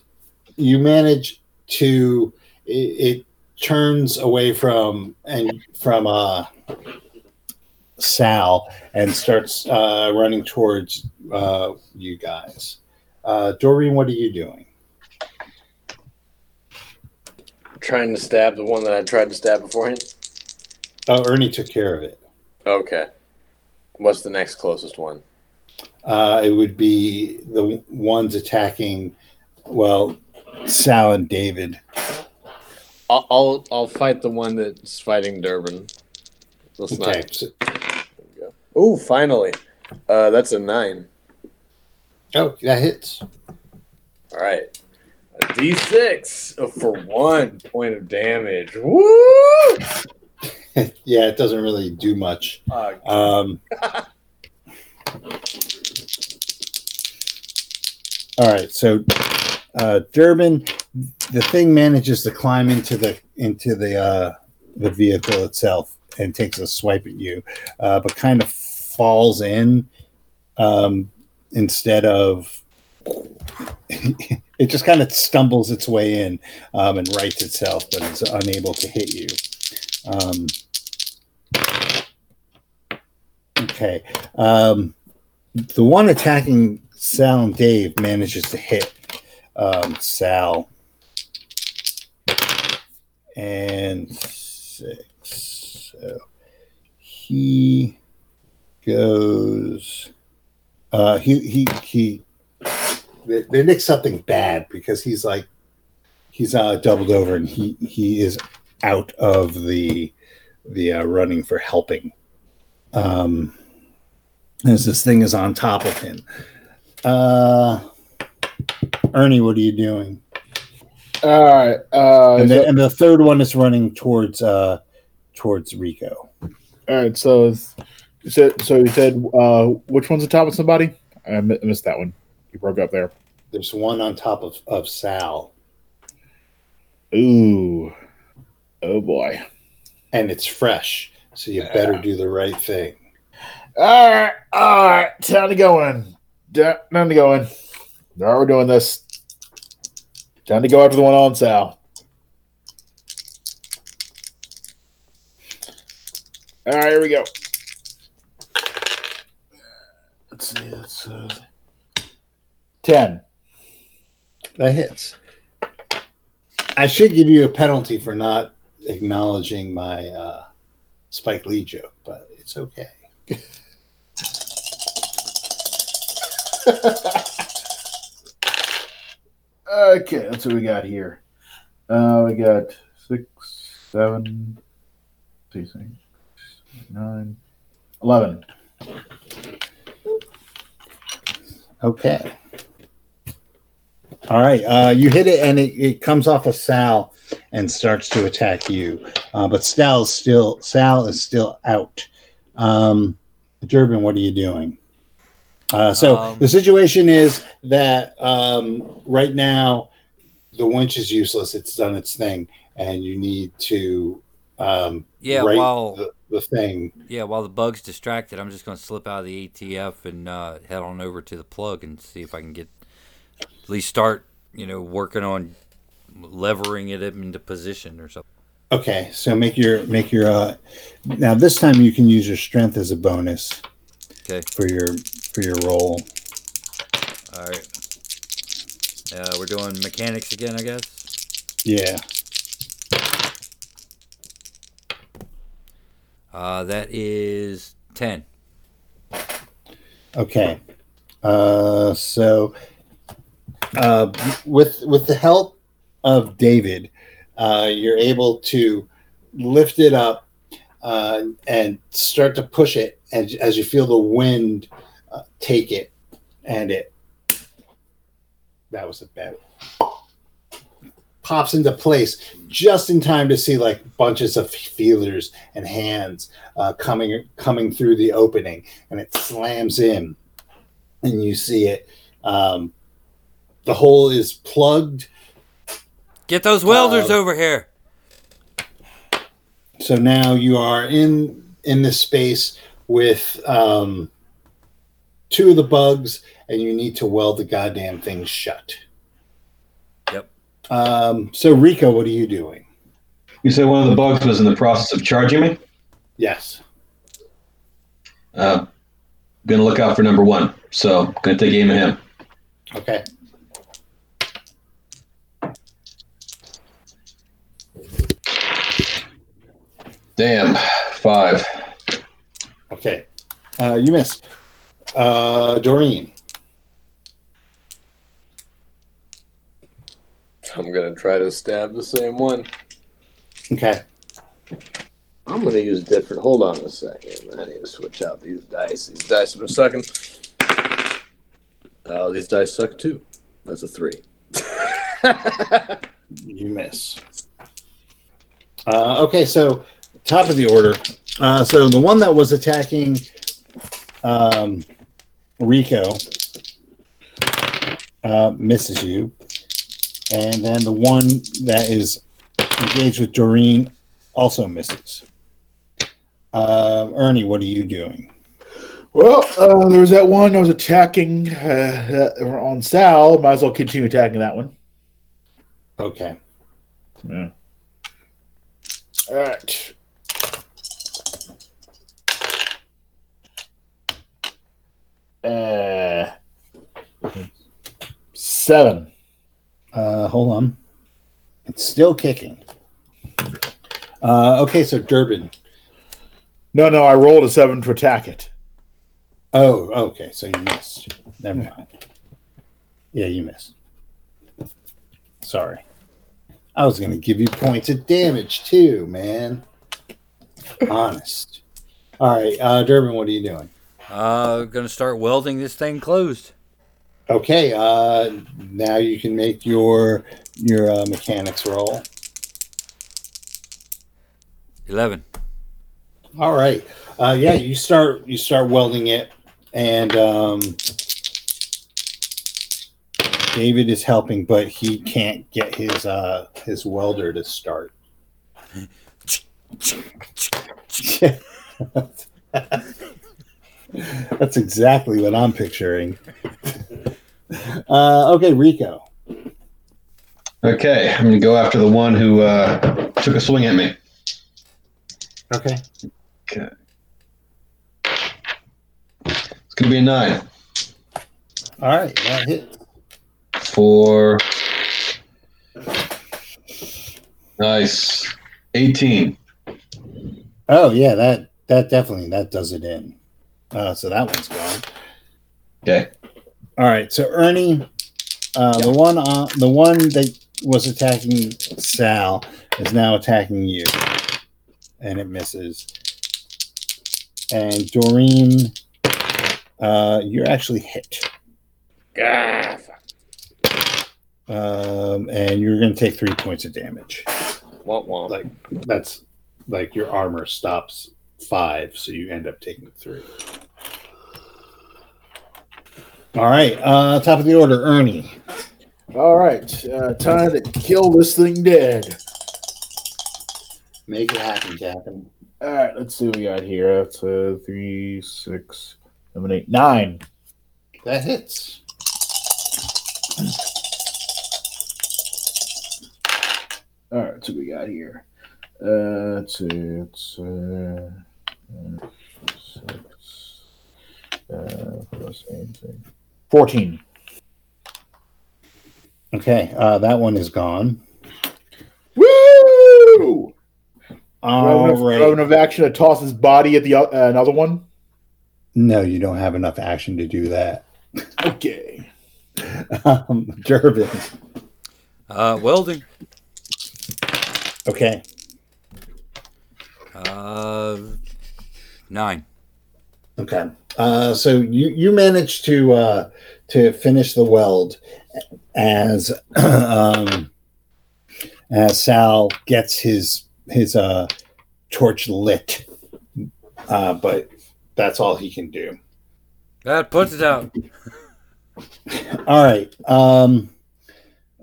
you manage to it, it turns away from and from uh, Sal and starts uh, running towards uh, you guys. Uh, Doreen, what are you doing? Trying to stab the one that I tried to stab beforehand. Oh, Ernie took care of it. Okay. What's the next closest one? Uh, it would be the ones attacking, well, Sal and David. I'll I'll, I'll fight the one that's fighting Durbin. Let's Okay. not. Oh, finally. Uh, that's a nine. oh, that hits. All right. A D6 for one point of damage. Woo! yeah, it doesn't really do much. Uh, Um, all right, so uh, Durbin, the thing manages to climb into the into the uh, the vehicle itself and takes a swipe at you, uh, but kind of falls in um, instead of. it just kind of stumbles its way in um, and rights itself, but is unable to hit you. Um, okay. Um, the one attacking Sal and Dave manages to hit um, Sal. And six. So he goes. Uh, he he he. They, they nick something bad because he's like he's uh, doubled over and he he is out of the the uh, running for helping. Um, as this thing is on top of him. Uh, Ernie, what are you doing? All right. Uh, And so- the, and the third one is running towards uh, towards Rico. all right. So, you said, so you said, uh, which one's on top of somebody? I missed that one. You broke up there. There's one on top of, of Sal, Ooh. Oh boy. and it's fresh, so you better do the right thing. All right. All right. Time to go in. Time to go in. Right, we're doing this. Time to go after the one on Sal. All right, here we go. Let's see. That's uh, ten. That hits. I should give you a penalty for not acknowledging my uh, Spike Lee joke, but it's okay. Okay, that's what we got here. Uh, we got six, seven, see, six, nine, eleven. Okay. All right. Uh, you hit it, and it, it comes off of Sal and starts to attack you. Uh, but Sal is still Sal is still out. Um, Durbin, what are you doing? Uh, so Um, the situation is that um, right now the winch is useless. It's done its thing, and you need to um, Yeah, while the, the thing. yeah, while the bug's distracted, I'm just gonna slip out of the ATF and uh, head on over to the plug and see if I can get at least start, you know, working on levering it into position or something. Okay, so make your make your uh now this time you can use your strength as a bonus Okay. for your for your roll. All right. Uh, we're doing mechanics again, I guess. Yeah. Uh, that is ten. Okay. Uh so uh with with the help of David, uh you're able to lift it up uh and start to push it and as you feel the wind uh, take it and it that was a bad pops into place just in time to see like bunches of feelers and hands uh, coming coming through the opening, and it slams in, and you see it. Um, the hole is plugged, Get those welders Uh, over here. so now you are in in this space with um, two of the bugs, and you need to weld the goddamn thing shut. Yep. Um, so Rico, what are you doing? You said one of the bugs was in the process of charging me. Yes. Uh, gonna look out for number one. So gonna take aim at him. Okay. Damn, five. Okay. Uh, you missed. Uh, Doreen. I'm gonna try to stab the same one. Okay. I'm gonna use different. Hold on a second. I need to switch out these dice. These dice for a second. Oh, these dice suck too. That's a three. You miss. Uh, okay, so top of the order. Uh, so the one that was attacking um, Rico uh, misses you, and then the one that is engaged with Doreen also misses. Uh, Ernie, what are you doing? Well, uh, there was that one that was attacking uh, uh, on Sal. Might as well continue attacking that one. Okay. Yeah. All right. Uh, seven. Uh, hold on. It's still kicking. Uh, okay, so Durbin. No, no, I rolled a seven to attack it. Oh, okay. So you missed. Never mind. Yeah, you missed. Sorry. I was going to give you points of damage too, man. Honest. All right, uh, Durbin, what are you doing? Uh, gonna start welding this thing closed. Okay, uh, now you can make your your uh, mechanics roll. Eleven. All right. Uh, yeah, you start you start welding it, and um, David is helping, but he can't get his uh, his welder to start. That's exactly what I'm picturing. Uh, okay, Rico. Okay, I'm gonna go after the one who uh, took a swing at me. Okay. Okay. It's gonna be a nine. All right, that hit. Four. Nice. 18. Oh yeah, that that definitely that does it in. Uh, so that one's gone. Okay. All right, so Ernie, uh, the one on the one that was attacking Sal is now attacking you, and it misses. And Doreen, uh, you're actually hit, Ah, um, and you're going to take three points of damage. womp womp. Like that's like your armor stops five, so you end up taking three. All right, uh, top of the order, Ernie. All right. Uh, time to kill this thing dead. Make it happen, Captain. All right. Let's see what we got here. That's uh, three, six, seven, eight, nine. That hits. All right. So we got here. Uh, let's see. It's uh, uh, six, uh, plus eight, six, 14. Okay, uh, that one is gone. Woo! All Revenue right. Revenue of action to toss his body at the o- uh, another one. No, you don't have enough action to do that. Okay. Um, Durbin. Uh, welding. Okay. Uh, nine. Okay. Uh, so you you managed to uh, to finish the weld as um, as Sal gets his his uh, torch lit, uh, but that's all he can do. That puts it out. All right. Um,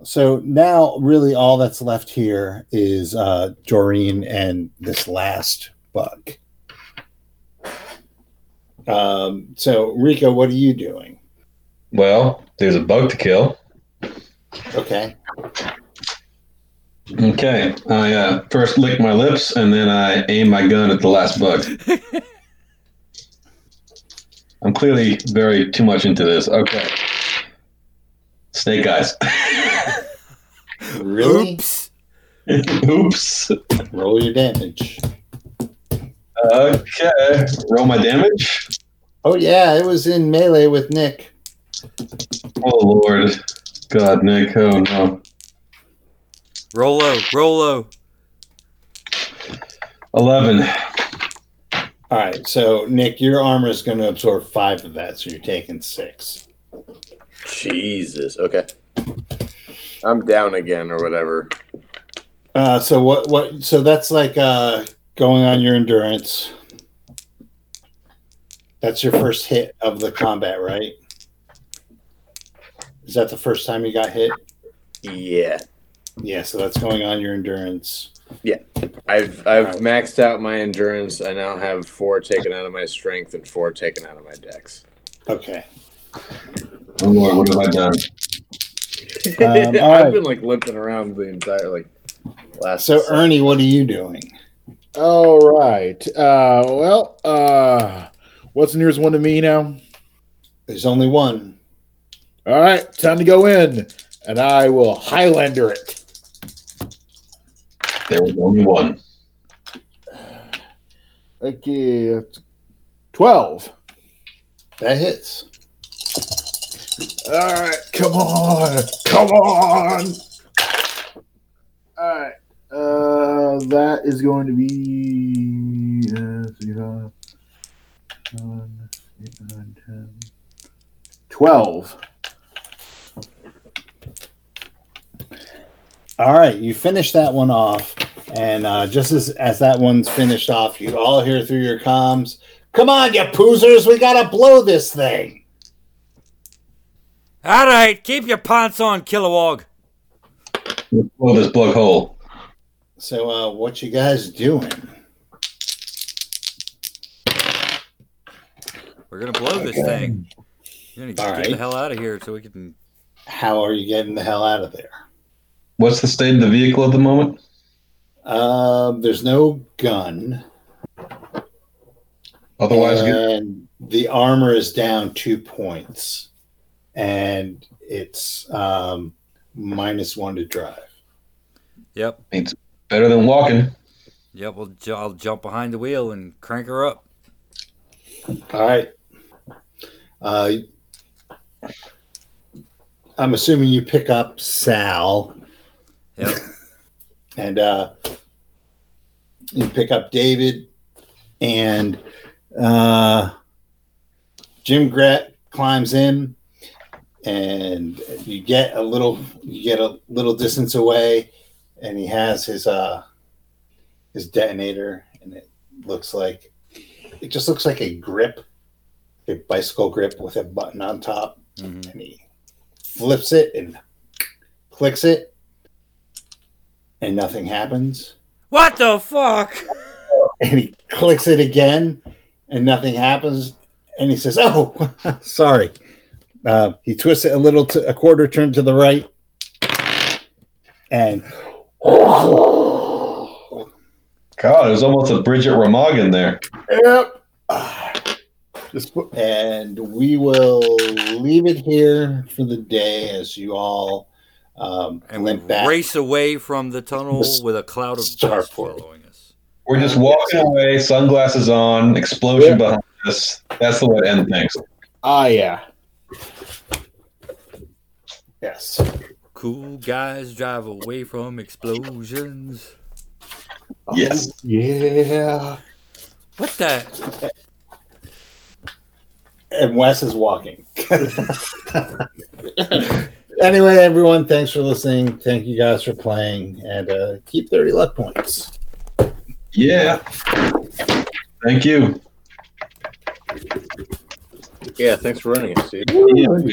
So now, really, all that's left here is uh, Doreen and this last bug. Um, so, Rico, what are you doing? Well, there's a bug to kill. Okay. Okay. I uh, first lick my lips and then I aim my gun at the last bug. I'm clearly very too much into this. Okay. Snake eyes. Really? Oops. Oops. Roll your damage. Okay. Roll my damage. Oh, yeah, it was in melee with Nick. Oh Lord. God, Nick. Oh no. Roll low. Roll low. Eleven. All right, so Nick, your armor is going to absorb five of that, so you're taking six. Jesus. Okay. I'm down again or whatever. Uh, so what? What? So that's like uh, going on your endurance. That's your first hit of the combat, right? Is that the first time you got hit? Yeah. Yeah. So that's going on your endurance. Yeah. I've I've maxed out my endurance. I now have four taken out of my strength and four taken out of my dex. Okay. Oh Lord, what have I done? Um, I've right. been like limping around the entire like last. So Ernie, what are you doing? All right. Uh, well, uh, what's the nearest one to me now? There's only one. All right, time to go in, and I will Highlander it. There was only one. Okay, twelve. That hits. All right, come on, come on. All right, uh, that is going to be uh, three, five, seven, eight, nine, 10, 12. All right, you finish that one off, and uh, just as as that one's finished off, you all hear through your comms, "Come on, you poozers, we gotta blow this thing." All right, keep your pants on, Kilowog. Let's blow this plug hole. So, uh, what you guys doing? We're gonna blow this thing. You're gonna All get the hell out of here so we can. How are you getting the hell out of there? What's the state of the vehicle at the moment? Um, there's no gun, Otherwise, good. and the armor is down two points, and it's um, minus one to drive. Yep, better than walking. yep. We'll I'll jump behind the wheel and crank her up. All right. Uh, I'm assuming you pick up Sal Yep. and uh, you pick up David and uh, Jim Gret climbs in and you get a little you get a little distance away and he has his uh his detonator and it looks like it just looks like a grip a bicycle grip with a button on top. Mhm. and he flips it and clicks it and nothing happens. What the fuck? and he clicks it again and nothing happens. And he says oh sorry. Uh, he twists it a little to a quarter turn to the right. And God, it was almost a Bridge at Remagen there. Yep. Just put, and we will leave it here for the day as you all um, And we limp back race away from the tunnel with a cloud of Starport. dust following us. We're just walking away, sunglasses on, explosion behind us. That's the way to end things. ah, yeah. yes Cool guys drive away from explosions. Yes. Yeah. What the? and Wes is walking. anyway, everyone, thanks for listening. Thank you guys for playing, and uh, keep 30 luck points. Yeah. Thank you. Yeah, thanks for running it, Steve. Yeah.